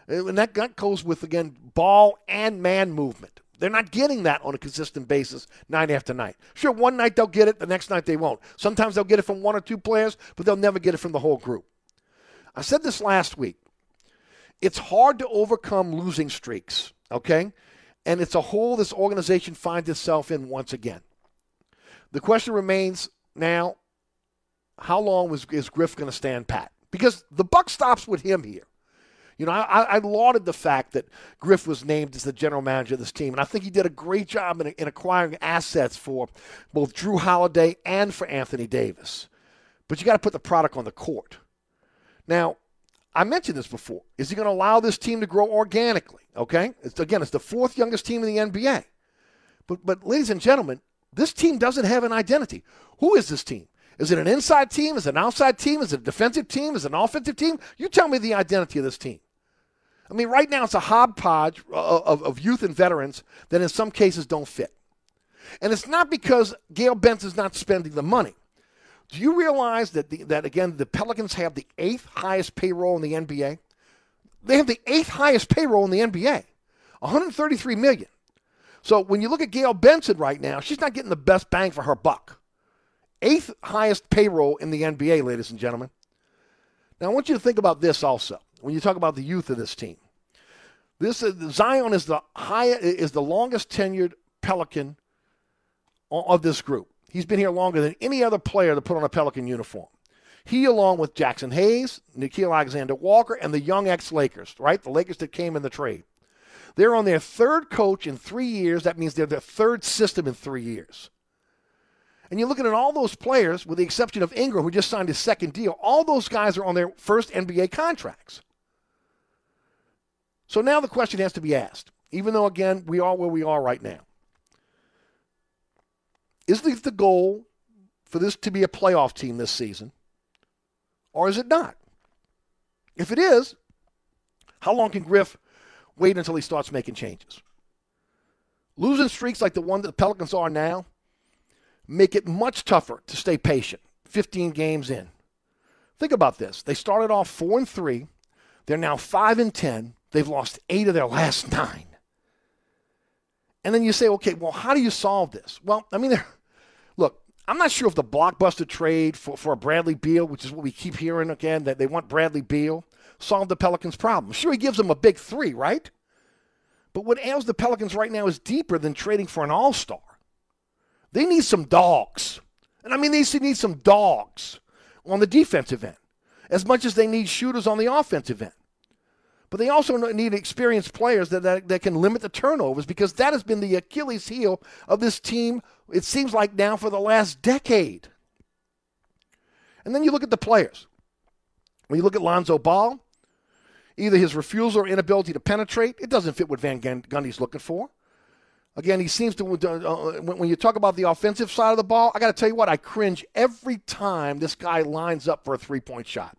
Uh, and that goes with, again, ball and man movement. They're not getting that on a consistent basis night after night. Sure, one night they'll get it, the next night they won't. Sometimes they'll get it from one or two players, but they'll never get it from the whole group. I said this last week. It's hard to overcome losing streaks, okay? and it's a hole this organization finds itself in once again. The question remains now: How long was, is Griff going to stand pat? Because the buck stops with him here. You know, I, I, lauded the fact that Griff was named as the general manager of this team, and I think he did a great job in, in acquiring assets for both Jrue Holiday and for Anthony Davis. But you got to put the product on the court. Now, I mentioned this before. Is he going to allow this team to grow organically? Okay. It's, again, it's the fourth youngest team in the NBA. But, but, ladies and gentlemen, this team doesn't have an identity. Who is this team? Is it an inside team? Is it an outside team? Is it a defensive team? Is it an offensive team? You tell me the identity of this team. I mean, right now it's a hodgepodge of, of youth and veterans that in some cases don't fit. And it's not because Gayle Benson's not spending the money. Do you realize that, the, that again, the Pelicans have the eighth highest payroll in the NBA? They have the eighth highest payroll in the NBA, 133 million. So when you look at Gayle Benson right now, she's not getting the best bang for her buck. Eighth highest payroll in the NBA, ladies and gentlemen. Now I want you to think about this also when you talk about the youth of this team. This Zion is the high, is the longest tenured Pelican of this group. He's been here longer than any other player to put on a Pelican uniform. He, along with Jaxson Hayes, Nickeil Alexander Walker, and the young ex Lakers, right? The Lakers that came in the trade. They're on their third coach in three years. That means they're their third system in three years. And you're looking at all those players, with the exception of Ingram, who just signed his second deal, all those guys are on their first NBA contracts. So now the question has to be asked, even though, again, we are where we are right now. Is this the goal for this to be a playoff team this season, or is it not? If it is, how long can Griff wait until he starts making changes? Losing streaks like the one that the Pelicans are now make it much tougher to stay patient 15 games in. Think about this. They started off 4 and 3. They're now 5 and 10. They've lost 8 of their last 9. And then you say, "Okay, well, how do you solve this?" Well, I mean, Look, I'm not sure if the blockbuster trade for, for Bradley Beal, which is what we keep hearing again, that they want Bradley Beal, solved the Pelicans' problem. Sure, he gives them a big three, right? But what ails the Pelicans right now is deeper than trading for an all star. They need some dogs. And I mean, they need some dogs on the defensive end as much as they need shooters on the offensive end. But they also need experienced players that, that, that, can limit the turnovers because that has been the Achilles heel of this team, it seems like now for the last decade. And then you look at the players. When you look at Lonzo Ball, either his refusal or inability to penetrate, it doesn't fit what Van Gundy's looking for. Again, he seems to, uh, uh when you talk about the offensive side of the ball, I got to tell you what, I cringe every time this guy lines up for a three point shot.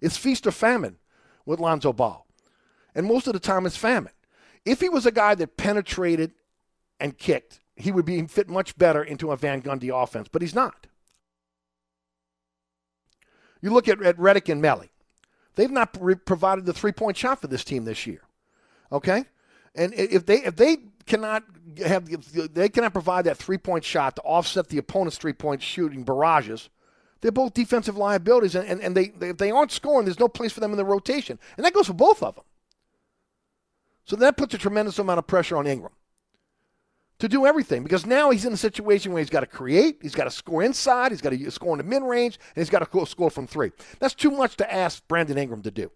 It's feast or famine with Lonzo Ball and most of the time it's famine. If he was a guy that penetrated and kicked, he would be fit much better into a Van Gundy offense, but he's not. You look at, at Redick and Melli. They've not provided the three point shot for this team this year. Okay? And if they if they cannot have they cannot provide that three point shot to offset the opponent's three point shooting barrages, they're both defensive liabilities, and, and, and they, they if they aren't scoring, there's no place for them in the rotation, and that goes for both of them. So that puts a tremendous amount of pressure on Ingram to do everything because now he's in a situation where he's got to create, he's got to score inside, he's got to score in the mid range, and he's got to score from three. That's too much to ask Brandon Ingram to do.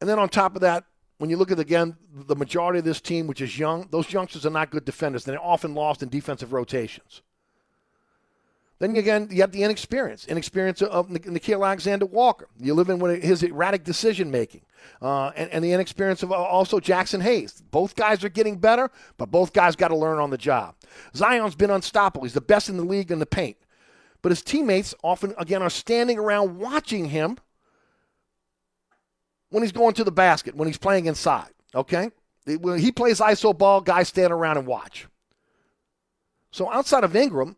And then on top of that, when you look at again the majority of this team, which is young, those youngsters are not good defenders. They're often lost in defensive rotations. Then again, you have the inexperience, inexperience of Nickeil Alexander Walker. You live in his erratic decision making, uh, and, and, the inexperience of also Jaxson Hayes. Both guys are getting better, but both guys got to learn on the job. Zion's been unstoppable. He's the best in the league in the paint, but his teammates often again are standing around watching him when he's going to the basket, when he's playing inside. Okay? When he plays ISO ball, guys stand around and watch. So outside of Ingram,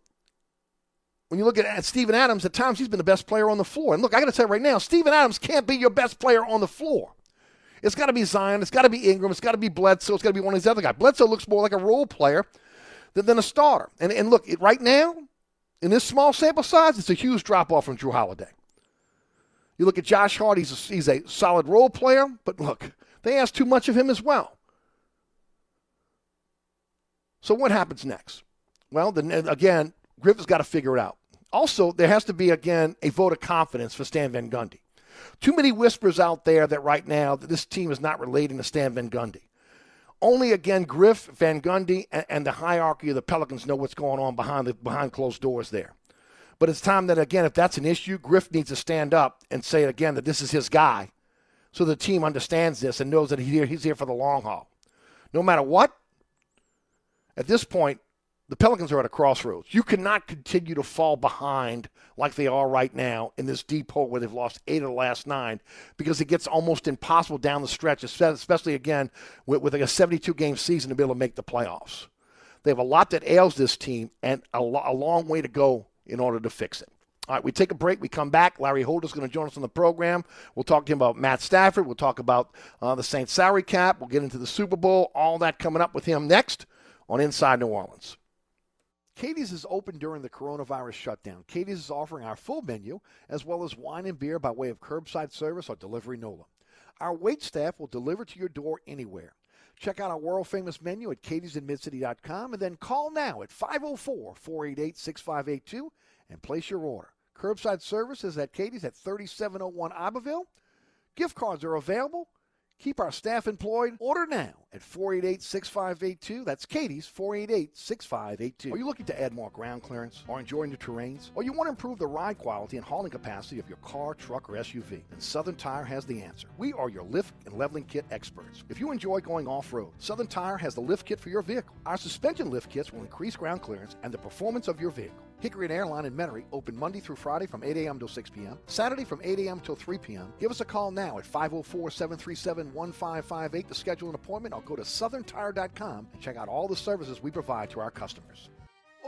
when you look at, Steven Adams, at times he's been the best player on the floor. And look, I got to tell you right now, Steven Adams can't be your best player on the floor. It's got to be Zion. It's got to be Ingram. It's got to be Bledsoe. It's got to be one of these other guys. Bledsoe looks more like a role player than, than a starter. And, and look, right now, in this small sample size, it's a huge drop off from Jrue Holiday. You look at Josh Hart, he's a, he's a solid role player, but look, they ask too much of him as well. So what happens next? Well, then uh, again, Griffin's got to figure it out. Also, there has to be again a vote of confidence for Stan Van Gundy. Too many whispers out there that right now that this team is not relating to Stan Van Gundy. Only again Griff, Van Gundy, and, and the hierarchy of the Pelicans know what's going on behind the behind closed doors there. But it's time that, again, if that's an issue, Griff needs to stand up and say again that this is his guy so the team understands this and knows that he's here, for the long haul. No matter what, at this point, the Pelicans are at a crossroads. You cannot continue to fall behind like they are right now in this deep hole where they've lost eight of the last nine because it gets almost impossible down the stretch, especially again with, with a 72 game season to be able to make the playoffs. They have a lot that ails this team and a, lo- a long way to go in order to fix it. All right, we take a break. We come back. Larry Holder's going to join us on the program. We'll talk to him about Matt Stafford. We'll talk about uh, the Saints salary cap. We'll get into the Super Bowl. All that coming up with him next on Inside New Orleans. Katie's is open during the coronavirus shutdown. Katie's is offering our full menu as well as wine and beer by way of curbside service or delivery NOLA. Our wait staff will deliver to your door anywhere. Check out our world famous menu at katie'sinmidcity.com and then call now at 504 488 6582 and place your order. Curbside service is at Katie's at 3701 Iberville. Gift cards are available. Keep our staff employed. Order now at 488 6582. That's Katie's 488 6582. Are you looking to add more ground clearance or enjoy new terrains? Or you want to improve the ride quality and hauling capacity of your car, truck, or SUV? Then Southern Tire has the answer. We are your lift and leveling kit experts. If you enjoy going off road, Southern Tire has the lift kit for your vehicle. Our suspension lift kits will increase ground clearance and the performance of your vehicle. Hickory and Airline in Metairie open Monday through Friday from 8 a.m. till 6 p.m. Saturday from 8 a.m. till 3 p.m. Give us a call now at 504 737 1558 to schedule an appointment or go to southerntire.com and check out all the services we provide to our customers.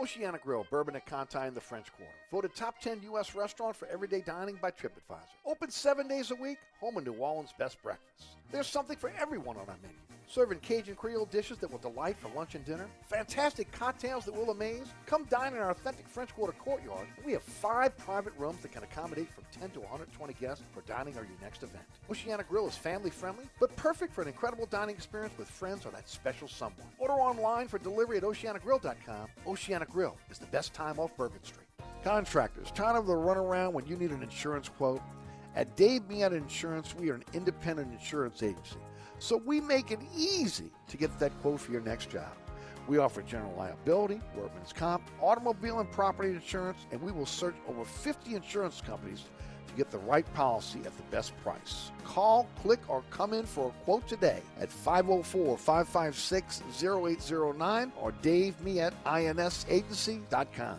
Oceana Grill, Bourbon at Conti in the French Quarter. Voted top 10 U.S. restaurant for everyday dining by TripAdvisor. Open seven days a week, home of New Orleans' best breakfast. There's something for everyone on our menu serving Cajun Creole dishes that will delight for lunch and dinner, fantastic cocktails that will amaze. Come dine in our authentic French Quarter courtyard. We have five private rooms that can accommodate from 10 to 120 guests for dining or your next event. Oceana Grill is family friendly, but perfect for an incredible dining experience with friends or that special someone. Order online for delivery at oceanagrill.com. Oceana Grill is the best time off Bourbon Street. Contractors, tired of the runaround when you need an insurance quote? At Dave Miata Insurance, we are an independent insurance agency. So we make it easy to get that quote for your next job. We offer general liability, workman's comp, automobile and property insurance, and we will search over 50 insurance companies to get the right policy at the best price. Call, click, or come in for a quote today at 504 556 0809 or Dave me at insagency.com.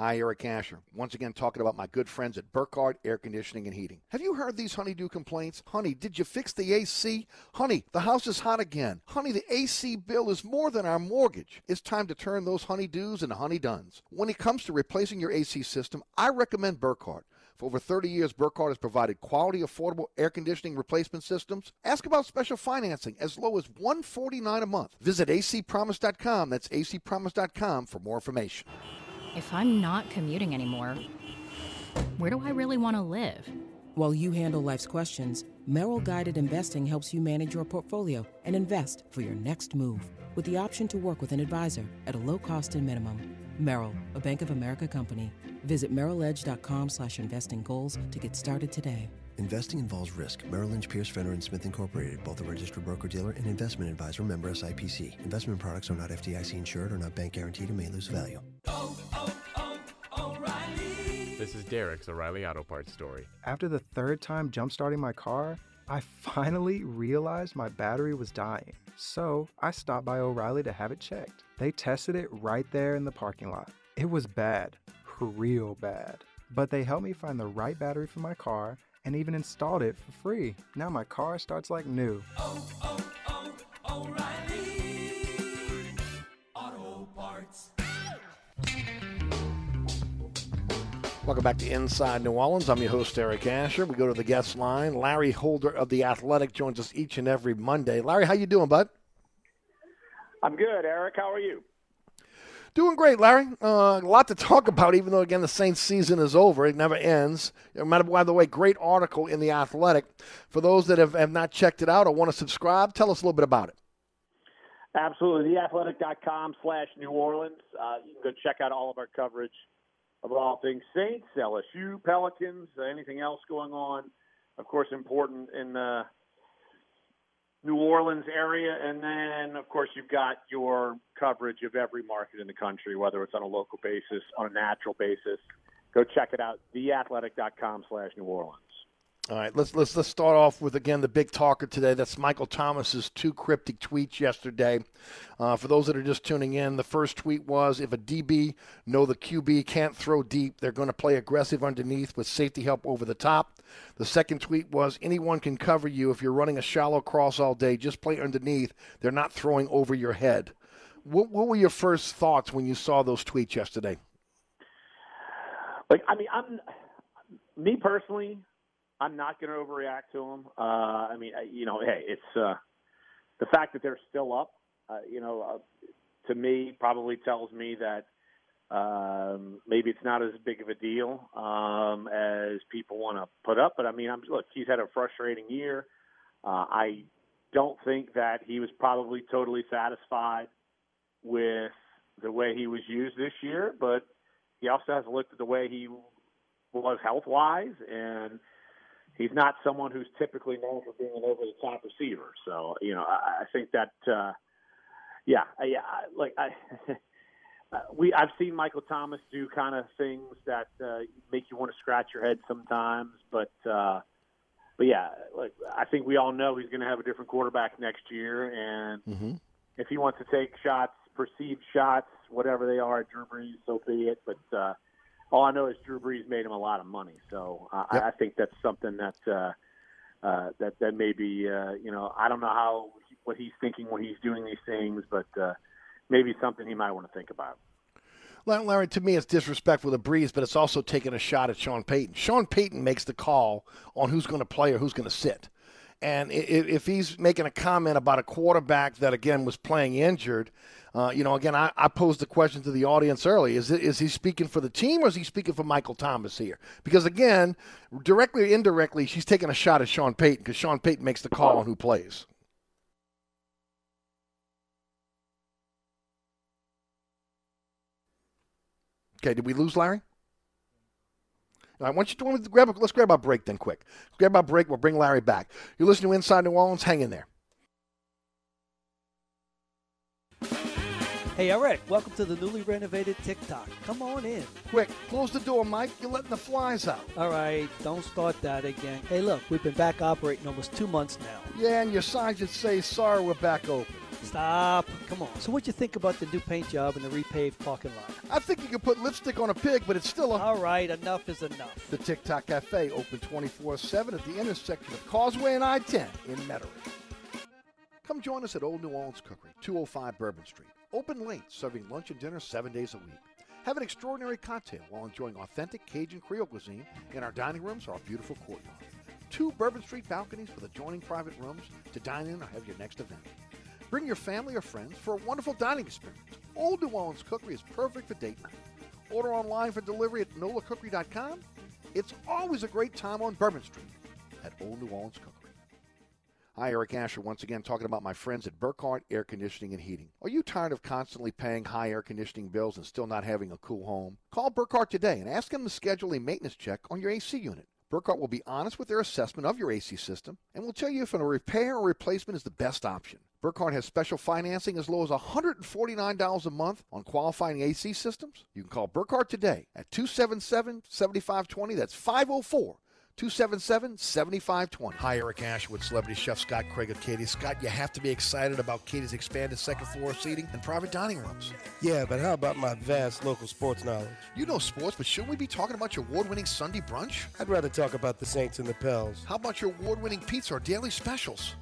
Hi, Eric Asher. Once again, talking about my good friends at Burkhardt Air Conditioning and Heating. Have you heard these honeydew complaints? Honey, did you fix the AC? Honey, the house is hot again. Honey, the AC bill is more than our mortgage. It's time to turn those honeydews into honeyduns. When it comes to replacing your AC system, I recommend Burkhardt. For over 30 years, Burkhardt has provided quality, affordable air conditioning replacement systems. Ask about special financing as low as 149 a month. Visit acpromise.com. That's acpromise.com for more information. If I'm not commuting anymore, where do I really want to live? While you handle life's questions, Merrill Guided Investing helps you manage your portfolio and invest for your next move with the option to work with an advisor at a low cost and minimum. Merrill, a Bank of America company. Visit merrilledge.com slash investing goals to get started today. Investing involves risk. Merrill Lynch, Pierce, Fenner, and Smith Incorporated, both a registered broker-dealer and investment advisor, member SIPC. Investment products are not FDIC insured or not bank guaranteed and may lose value. This is Derek's O'Reilly Auto Parts story. After the third time jump starting my car, I finally realized my battery was dying. So I stopped by O'Reilly to have it checked. They tested it right there in the parking lot. It was bad, real bad. But they helped me find the right battery for my car and even installed it for free. Now my car starts like new. Welcome back to Inside New Orleans. I'm your host, Eric Asher. We go to the guest line. Larry Holder of The Athletic joins us each and every Monday. Larry, how you doing, bud? I'm good, Eric. How are you? Doing great, Larry. Uh, a lot to talk about, even though, again, the Saints season is over. It never ends. By the way, great article in The Athletic. For those that have, have not checked it out or want to subscribe, tell us a little bit about it. Absolutely. TheAthletic.com slash New Orleans. Uh, you can go check out all of our coverage of all things Saints, LSU, Pelicans, anything else going on. Of course, important in the New Orleans area. And then, of course, you've got your coverage of every market in the country, whether it's on a local basis, on a natural basis. Go check it out, theathletic.com slash New Orleans. All right, let's let's let's start off with again the big talker today. That's Michael Thomas's two cryptic tweets yesterday. Uh, for those that are just tuning in, the first tweet was if a DB know the QB can't throw deep, they're going to play aggressive underneath with safety help over the top. The second tweet was anyone can cover you if you're running a shallow cross all day. Just play underneath. They're not throwing over your head. What, what were your first thoughts when you saw those tweets yesterday? Like, I mean, I'm me personally. I'm not going to overreact to them. Uh, I mean, you know, hey, it's uh, the fact that they're still up. Uh, you know, uh, to me, probably tells me that um, maybe it's not as big of a deal um, as people want to put up. But I mean, I'm, look, he's had a frustrating year. Uh, I don't think that he was probably totally satisfied with the way he was used this year, but he also has looked at the way he was health wise and he's not someone who's typically known for being an over the top receiver. So you know, I, I think that uh, yeah, yeah, like I. we I've seen Michael Thomas do kind of things that uh, make you want to scratch your head sometimes, but uh, but yeah, like I think we all know he's going to have a different quarterback next year, and mm-hmm. if he wants to take shots, perceived shots, whatever they are at Drew Brees, so be it. But uh, all I know is Drew Brees made him a lot of money, so uh, Yep. I, I think that's something that uh, uh, that that maybe uh, you know I don't know how what he's thinking when he's doing these things, but uh, maybe something he might want to think about. Larry, Larry, to me, it's disrespectful to Brees, but it's also taking a shot at Sean Payton. Sean Payton makes the call on who's going to play or who's going to sit. And if he's making a comment about a quarterback that, again, was playing injured, uh, you know, again, I, I posed the question to the audience early. Is, it, is he speaking for the team or is he speaking for Michael Thomas here? Because, again, directly or indirectly, she's taking a shot at Sean Payton because Sean Payton makes the call on who plays. Okay, did we lose Larry? All right, why don't you to grab a, let's grab our break then quick. Let's grab our break. We'll bring Larry back. You're listening to Inside New Orleans. Hang in there. Hey, Eric, welcome to the newly renovated TikTok. Come on in. Quick, close the door, Mike. You're letting the flies out. All right, don't start that again. Hey, look, we've been back operating almost two months now. Yeah, and your sign should say, sorry, we're back open. Stop. Come on. So, what you think about the new paint job and the repaved parking lot? I think you could put lipstick on a pig, but it's still a. All right, enough is enough. The TikTok Cafe, open 24 7 at the intersection of Causeway and I 10 in Metairie. Come join us at Old New Orleans Cookery, 205 Bourbon Street. Open late, serving lunch and dinner seven days a week. Have an extraordinary cocktail while enjoying authentic Cajun Creole cuisine in our dining rooms or our beautiful courtyard. Two Bourbon Street balconies with adjoining private rooms to dine in or have your next event. Bring your family or friends for a wonderful dining experience. Old New Orleans Cookery is perfect for date night. Order online for delivery at nolacookery.com. It's always a great time on Bourbon Street at Old New Orleans Cookery. Hi, Eric Asher, once again talking about my friends at Burkhardt Air Conditioning and Heating. Are you tired of constantly paying high air conditioning bills and still not having a cool home? Call Burkhardt today and ask them to schedule a maintenance check on your AC unit. Burkhardt will be honest with their assessment of your AC system and will tell you if a repair or replacement is the best option. Burkhardt has special financing as low as $149 a month on qualifying AC systems. You can call Burkhardt today at 277 7520. That's 504 277 7520. Hi, Eric Ashwood, celebrity chef Scott Craig of Katie. Scott, you have to be excited about Katie's expanded second floor seating and private dining rooms. Yeah, but how about my vast local sports knowledge? You know sports, but shouldn't we be talking about your award winning Sunday brunch? I'd rather talk about the Saints and the Pels. How about your award winning pizza or daily specials?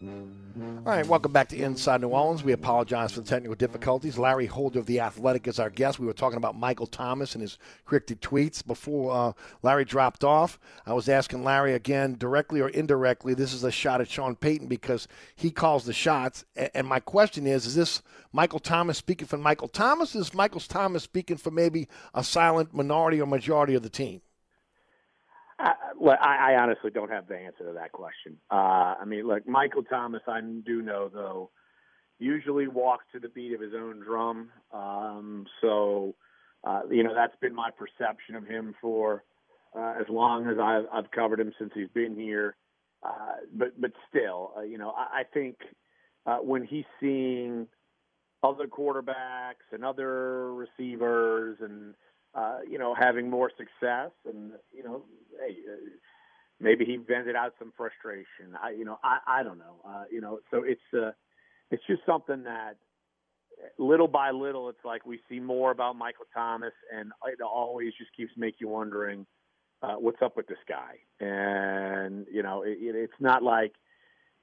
All right, welcome back to Inside New Orleans. We apologize for the technical difficulties. Larry Holder of The Athletic is our guest. We were talking about Michael Thomas and his cryptic tweets before uh, Larry dropped off. I was asking Larry again, directly or indirectly, this is a shot at Sean Payton because he calls the shots. And my question is, is this Michael Thomas speaking for Michael Thomas? Is Michael Thomas speaking for maybe a silent minority or majority of the team? I, I honestly don't have the answer to that question. Uh, I mean, look, Michael Thomas, I do know though, usually walks to the beat of his own drum. Um, so, uh, you know, that's been my perception of him for uh, as long as I've, I've covered him since he's been here. Uh, but but still, uh, you know, I, I think uh, when he's seeing other quarterbacks and other receivers and uh, you know, having more success, and you know, hey, uh, maybe he vented out some frustration. I, you know, I, I don't know. Uh, you know, so it's uh, it's just something that little by little, it's like we see more about Michael Thomas, and it always just keeps make you wondering uh, what's up with this guy. And you know, it, it, it's not like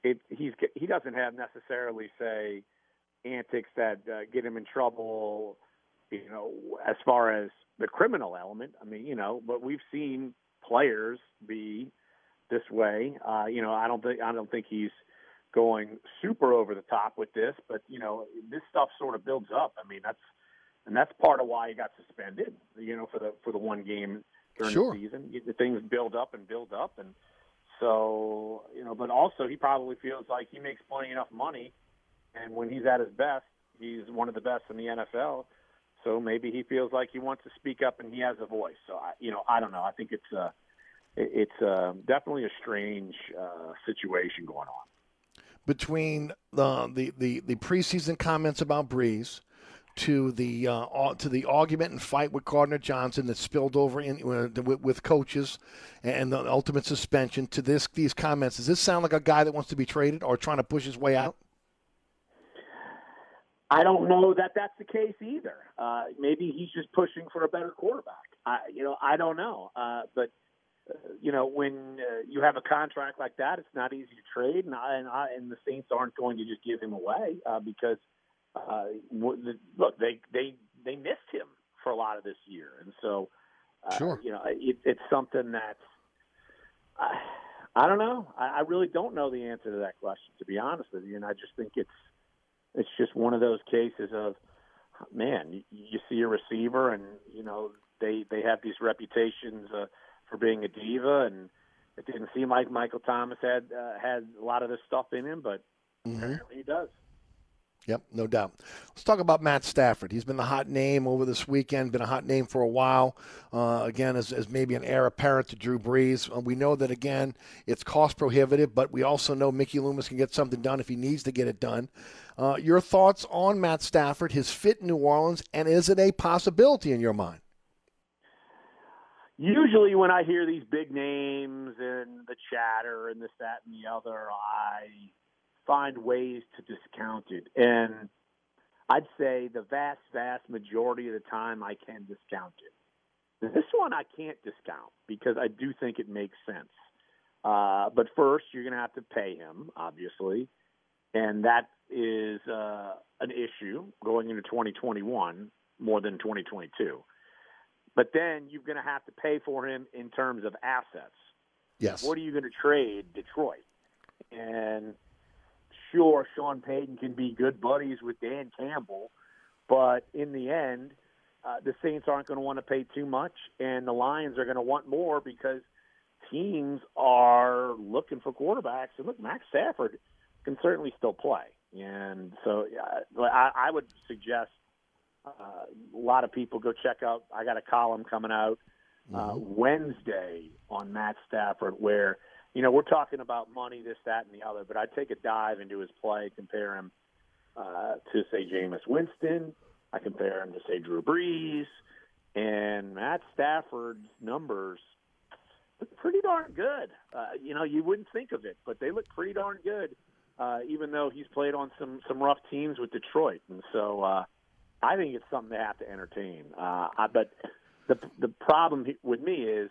it. He's he doesn't have necessarily say antics that uh, get him in trouble. You know, as far as the criminal element. I mean, you know, but we've seen players be this way. Uh, you know, I don't think I don't think he's going super over the top with this, but you know, this stuff sort of builds up. I mean, that's and that's part of why he got suspended. You know, for the for the one game during sure. the season, the things build up and build up, and so you know. But also, he probably feels like he makes plenty enough money, and when he's at his best, he's one of the best in the NFL so maybe he feels like he wants to speak up and he has a voice. So I, you know, I don't know. I think it's uh, it's uh, definitely a strange uh, situation going on between the the the, the preseason comments about Brees to the uh, to the argument and fight with Gardner Johnson that spilled over in uh, with, with, coaches and the ultimate suspension to this these comments. Does this sound like a guy that wants to be traded or trying to push his way out? I don't know that that's the case either. Uh, maybe he's just pushing for a better quarterback. I, you know, I don't know. Uh, but uh, you know, when uh, you have a contract like that, it's not easy to trade, and I, and, I, and the Saints aren't going to just give him away uh, because uh, look, they they they missed him for a lot of this year, and so uh, sure. you know, it, it's something that's. Uh, I don't know. I, I really don't know the answer to that question, to be honest with you. And I just think it's it's just one of those cases of man, you, you see a receiver and you know they they have these reputations uh, for being a diva, and it didn't seem like Michael Thomas had uh, had a lot of this stuff in him, but mm-hmm. apparently he does. Yep, no doubt. Let's talk about Matt Stafford. He's been the hot name over this weekend, been a hot name for a while. Uh, again, as, as maybe an heir apparent to Drew Brees. Uh, we know that, again, it's cost prohibitive, but we also know Mickey Loomis can get something done if he needs to get it done. Uh, your thoughts on Matt Stafford, his fit in New Orleans, and is it a possibility in your mind? Usually, when I hear these big names and the chatter and this, that, and the other, I find ways to discount it. And I'd say the vast, vast majority of the time I can discount it. This one I can't discount because I do think it makes sense. Uh, but first, you're going to have to pay him, obviously. And that is uh, an issue going into 2021 more than 2022. But then you're going to have to pay for him in terms of assets. Yes. What are you going to trade Detroit? And sure, Sean Payton can be good buddies with Dan Campbell, but in the end, uh, the Saints aren't going to want to pay too much, and the Lions are going to want more because teams are looking for quarterbacks. And look, Matt Stafford can certainly still play, and so uh, I, I would suggest uh, a lot of people go check out. I got a column coming out uh, Wednesday on Matt Stafford where you know, we're talking about money, this, that, and the other, but I take a dive into his play, compare him uh, to, say, Jameis Winston. I compare him to, say, Drew Brees. And Matt Stafford's numbers look pretty darn good. Uh, you know, you wouldn't think of it, but they look pretty darn good, uh, even though he's played on some, some rough teams with Detroit. And so uh, I think it's something they have to entertain. Uh, I, but the, the problem with me is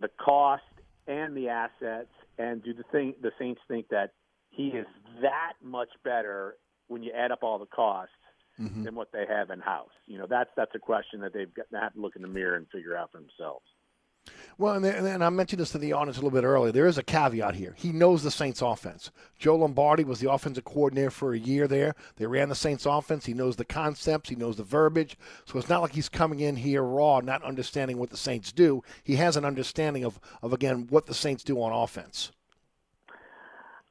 the cost and the assets, and do the thing the Saints think that he is that much better when you add up all the costs mm-hmm. than what they have in house? You know, that's that's a question that they've got, they have to look in the mirror and figure out for themselves. Well, and, and I mentioned this to the audience a little bit earlier. There is a caveat here. He knows the Saints offense. Joe Lombardi was the offensive coordinator for a year there. They ran the Saints offense. He knows the concepts, he knows the verbiage. So it's not like he's coming in here raw, not understanding what the Saints do. He has an understanding of, of again, what the Saints do on offense.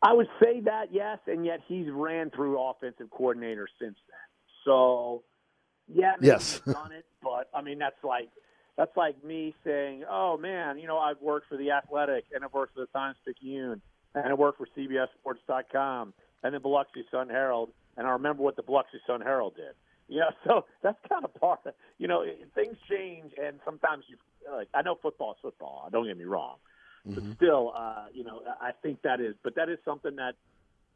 I would say that, yes, and yet he's ran through offensive coordinators since then. So, yeah, yes. he's done it, but I mean, that's like – that's like me saying, "Oh man, you know, I've worked for the Athletic and I've worked for the Times Picayune and I worked for CBSSports.com and the Biloxi Sun Herald, and I remember what the Biloxi Sun Herald did." You know, so that's kind of part. Of, you know, things change, and sometimes you like. I know football is football. Don't get me wrong, mm-hmm. but still, uh, you know, I think that is. But that is something that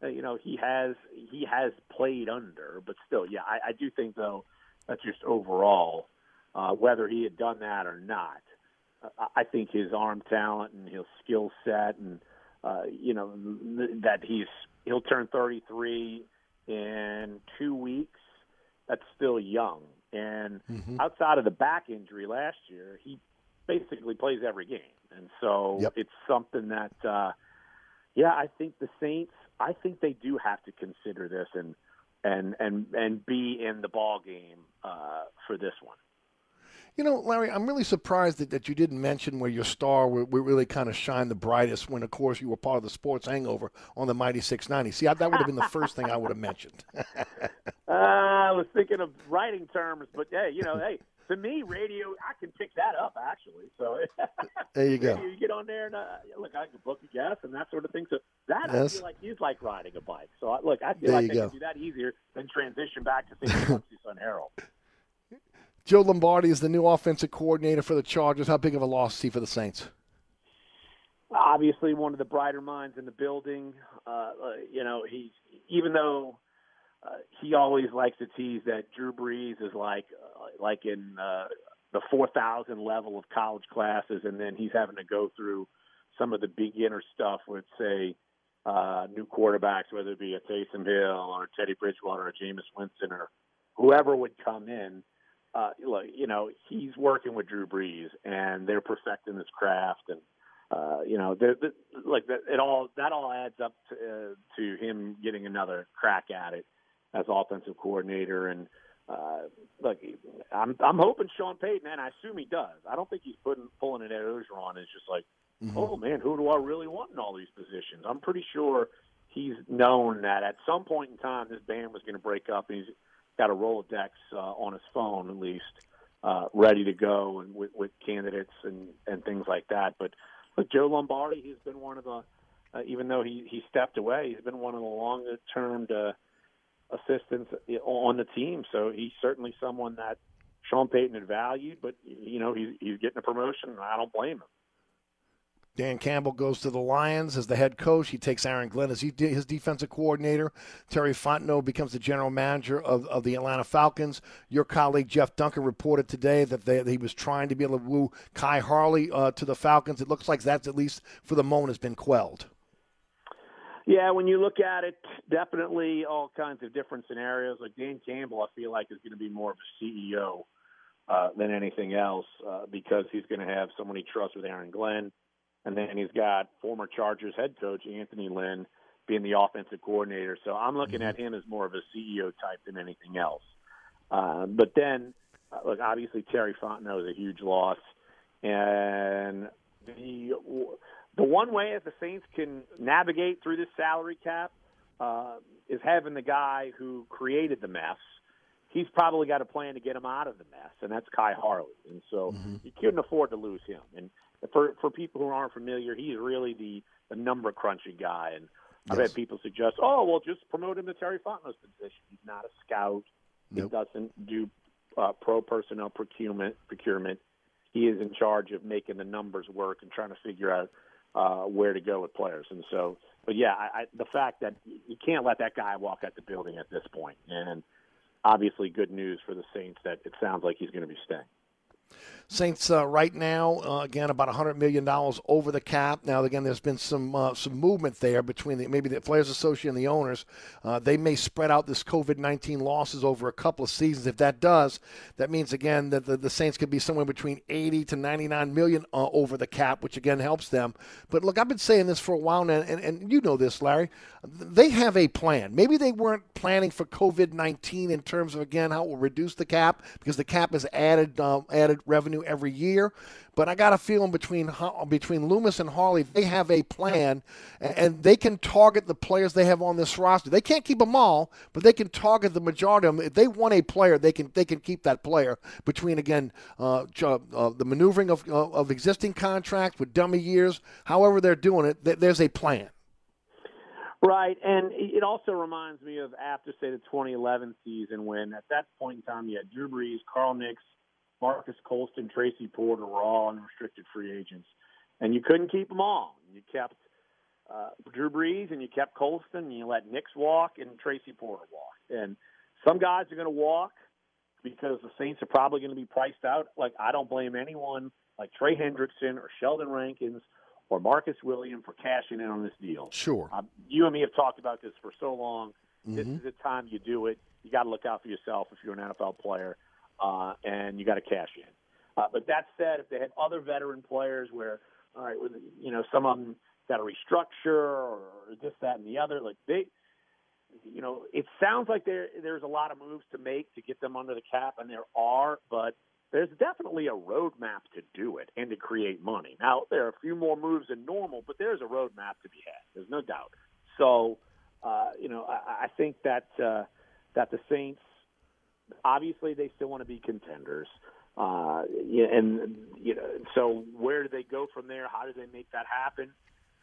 uh, you know he has he has played under. But still, yeah, I, I do think though that just overall uh, whether he had done that or not. I think his arm talent and his skill set, and uh, you know that he's he'll turn 33 in two weeks. That's still young, and mm-hmm. outside of the back injury last year, he basically plays every game, and so yep. it's something that, uh, yeah, I think the Saints. I think they do have to consider this and and and and be in the ball game uh, for this one. You know, Larry, I'm really surprised that, that you didn't mention where your star would, really kind of shine the brightest when, of course, you were part of the sports hangover on the Mighty 690. See, I, that would have been the first thing I would have mentioned. uh, I was thinking of writing terms, but hey, you know, hey, to me, radio, I can pick that up actually. So there you go. You get on there and uh, look, I can book a guest and that sort of thing. So that yes. I feel like is like riding a bike. So I, look, I feel there like I go. can do that easier than transition back to Biloxi Sun Herald. Joe Lombardi is the new offensive coordinator for the Chargers. How big of a loss is he for the Saints? Obviously, one of the brighter minds in the building. Uh, uh, you know, he's even though uh, he always likes to tease that Drew Brees is like uh, like in uh, the 4,000 level of college classes, and then he's having to go through some of the beginner stuff with, say, uh, new quarterbacks, whether it be a Taysom Hill or Teddy Bridgewater or Jameis Winston or whoever would come in uh, look, you know, he's working with Drew Brees, and they're perfecting this craft, and uh, you know, they're, they're, like that, it all that all adds up to, uh, to him getting another crack at it as offensive coordinator, and uh, look, I'm I'm hoping Sean Payton, and I assume he does. I don't think he's putting pulling an Ed Orgeron. It's just like, mm-hmm. oh man, who do I really want in all these positions? I'm pretty sure he's known that at some point in time this band was going to break up, and he's got a Rolodex uh, on his phone at least, uh, ready to go and with, with candidates and and things like that. But but Joe Lombardi, he's been one of the, uh, even though he he stepped away, he's been one of the longer term uh, assistants on the team. So he's certainly someone that Sean Payton had valued. But you know he's he's getting a promotion, and I don't blame him. Dan Campbell goes to the Lions as the head coach. He takes Aaron Glenn as he, his defensive coordinator. Terry Fontenot becomes the general manager of, of the Atlanta Falcons. Your colleague Jeff Duncan reported today that, they, that he was trying to be able to woo Khai Harley uh, to the Falcons. It looks like that's at least for the moment has been quelled. Yeah, when you look at it, definitely all kinds of different scenarios. Like Dan Campbell, I feel like is going to be more of a CEO uh, than anything else uh, because he's going to have someone he trusts with Aaron Glenn and then he's got former Chargers head coach Anthony Lynn being the offensive coordinator. So I'm looking at him as more of a CEO type than anything else. Uh, but then, uh, look, obviously Terry Fontenot is a huge loss, and the the one way that the Saints can navigate through this salary cap uh, is having the guy who created the mess. He's probably got a plan to get him out of the mess, and that's Khai Harley. And so mm-hmm. you couldn't afford to lose him. And for for people who aren't familiar, he's really the the number crunching guy. And I've had people suggest, oh, well, just promote him to Terry Fontenot's position. He's not a scout. Nope. He doesn't do uh, pro personnel procurement. Procurement. He is in charge of making the numbers work and trying to figure out uh, where to go with players. And so, but yeah, I, I, the fact that you can't let that guy walk out the building at this point, and obviously good news for the Saints that it sounds like he's going to be staying. Saints uh, right now, uh, again, about $100 million over the cap. Now, again, there's been some uh, some movement there between the, maybe the Players Association and the owners. Uh, they may spread out this COVID 19 losses over a couple of seasons. If that does, that means, again, that the, the Saints could be somewhere between 80 to 99 million uh, over the cap, which, again, helps them. But look, I've been saying this for a while now, and, and you know this, Larry. They have a plan. Maybe they weren't planning for COVID 19 in terms of, again, how it will reduce the cap because the cap has added, um, added revenue every year. But I got a feeling between between Loomis and Harley, they have a plan, and they can target the players they have on this roster. They can't keep them all, but they can target the majority of them. If they want a player, they can they can keep that player. Between again, uh, uh, the maneuvering of uh, of existing contracts with dummy years, however they're doing it, there's a plan. Right, and it also reminds me of after say the 2011 season when at that point in time you had Drew Brees, Carl Nicks, Marques Colston, Tracy Porter were all unrestricted free agents, and you couldn't keep them all. You kept uh, Drew Brees and you kept Colston, and you let Nicks walk and Tracy Porter walk. And some guys are going to walk because the Saints are probably going to be priced out. Like I don't blame anyone like Trey Hendrickson or Sheldon Rankins or Marcus Williams for cashing in on this deal. Sure. Um, you and me have talked about this for so long. Mm-hmm. This is the time you do it. You got to look out for yourself if you're an NFL player uh, and you got to cash in. Uh, but that said, if they had other veteran players where, all right, you know, some of them got to restructure or this, that, and the other, like they, you know, it sounds like there there's a lot of moves to make to get them under the cap, and there are, but there's definitely a roadmap to do it and to create money. Now, there are a few more moves than normal, but there's a roadmap to be had. There's no doubt. So, uh, you know, I, I think that uh, that the Saints obviously they still want to be contenders. Uh, and you know, so where do they go from there? How do they make that happen?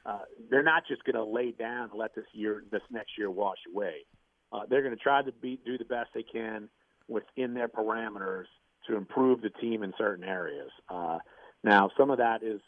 Uh, they're not just going to lay down and let this year, this next year, wash away. Uh, they're going to try to be, do the best they can within their parameters to improve the team in certain areas. Uh, now, some of that is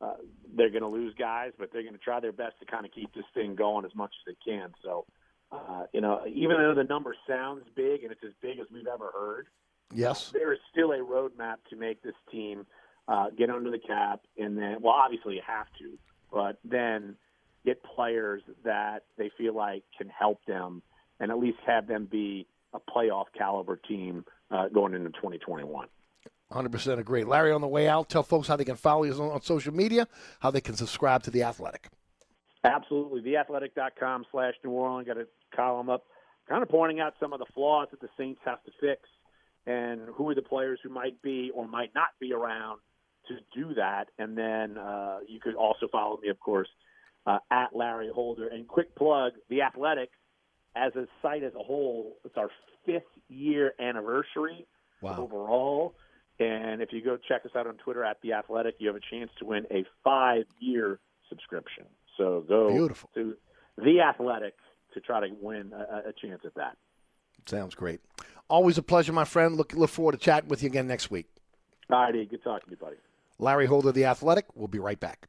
uh, they're going to lose guys, but they're going to try their best to kind of keep this thing going as much as they can. So uh, you know, even though the number sounds big and it's as big as we've ever heard, yes, there is still a roadmap to make this team uh, get under the cap, and then, well, obviously you have to, but then get players that they feel like can help them, and at least have them be a playoff caliber team uh, going into 2021. 100% agree. Larry, on the way out, tell folks how they can follow you on, on social media, how they can subscribe to The Athletic. Absolutely. TheAthletic.com slash New Orleans. Got a column up kind of pointing out some of the flaws that the Saints have to fix and who are the players who might be or might not be around to do that. And then uh, you could also follow me, of course, uh, at Larry Holder. And quick plug: The Athletic, as a site as a whole, it's our fifth year anniversary Wow. overall. And if you go check us out on Twitter at The Athletic, you have a chance to win a five year subscription. So go Beautiful. to The Athletic to try to win a, a chance at that. Sounds great. Always a pleasure, my friend. Look look forward to chatting with you again next week. All righty, good talking to you, buddy. Larry Holder, The Athletic. We'll be right back.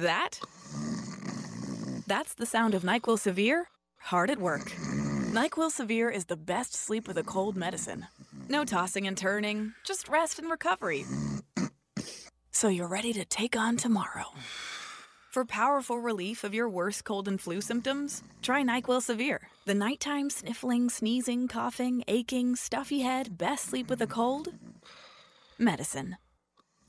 That? That's the sound of NyQuil Severe hard at work. NyQuil Severe is the best sleep with a cold medicine. No tossing and turning, just rest and recovery. So you're ready to take on tomorrow. For powerful relief of your worst cold and flu symptoms, try NyQuil Severe. The nighttime sniffling, sneezing, coughing, aching, stuffy head, best sleep with a cold? Medicine.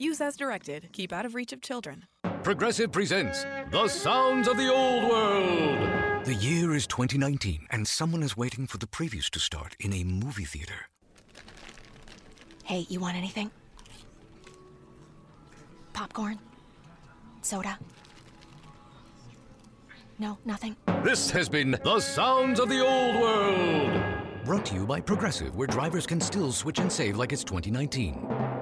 Use as directed. Keep out of reach of children. Progressive presents The Sounds of the Old World. The year is 2019, and someone is waiting for the previews to start in a movie theater. Hey, you want anything? Popcorn? Soda? No, nothing? This has been The Sounds of the Old World. Brought to you by Progressive, where drivers can still switch and save like it's 2019.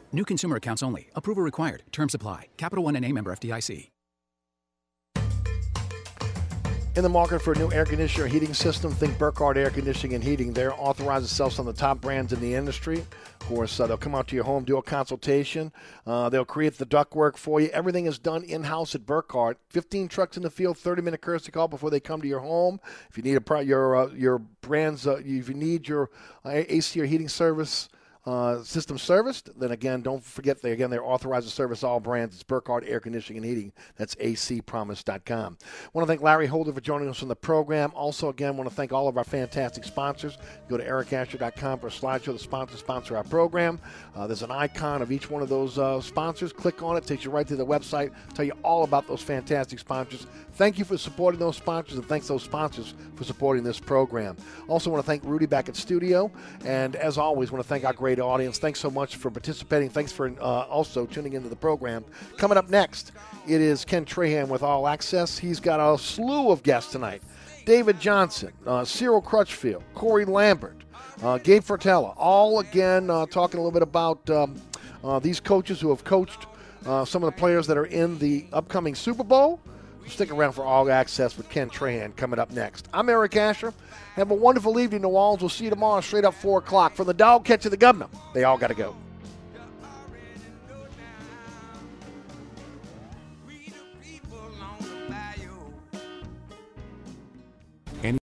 New consumer accounts only. Approval required. Terms apply. Capital One and a member FDIC. In the market for a new air conditioner heating system, think Burkhardt Air Conditioning and Heating. They're authorized to sell some of the top brands in the industry. Of course, uh, they'll come out to your home, do a consultation. Uh, they'll create the ductwork for you. Everything is done in house at Burkhardt. 15 trucks in the field, 30 minute courtesy call before they come to your home. If you need a your uh, your brands, uh, if you need your uh, AC or heating service. Uh, system serviced, then again, don't forget they again they're authorized to service all brands. It's Burkhardt Air Conditioning and Heating. That's acpromise.com. Want to thank Larry Holder for joining us on the program. Also, again, want to thank all of our fantastic sponsors. Go to ericasher.com for a slideshow. The sponsor our program. Uh, there's an icon of each one of those uh, sponsors. Click on it, takes you right to the website. Tell you all about those fantastic sponsors. Thank you for supporting those sponsors, and thanks those sponsors for supporting this program. Also, want to thank Rudy back at studio, and as always, want to thank our great audience. Thanks so much for participating. Thanks for uh, also tuning into the program. Coming up next, it is Ken Trahan with All Access. He's got a slew of guests tonight. David Johnson, uh, Cyril Crutchfield, Corey Lambert, uh, Gabe Fertella, all again uh, talking a little bit about um, uh, these coaches who have coached uh, some of the players that are in the upcoming Super Bowl. Stick around for All Access with Ken Trahan coming up next. I'm Eric Asher. Have a wonderful evening, New Orleans. We'll see you tomorrow straight up 4 o'clock. From the dog catch to the governor, they all got to go.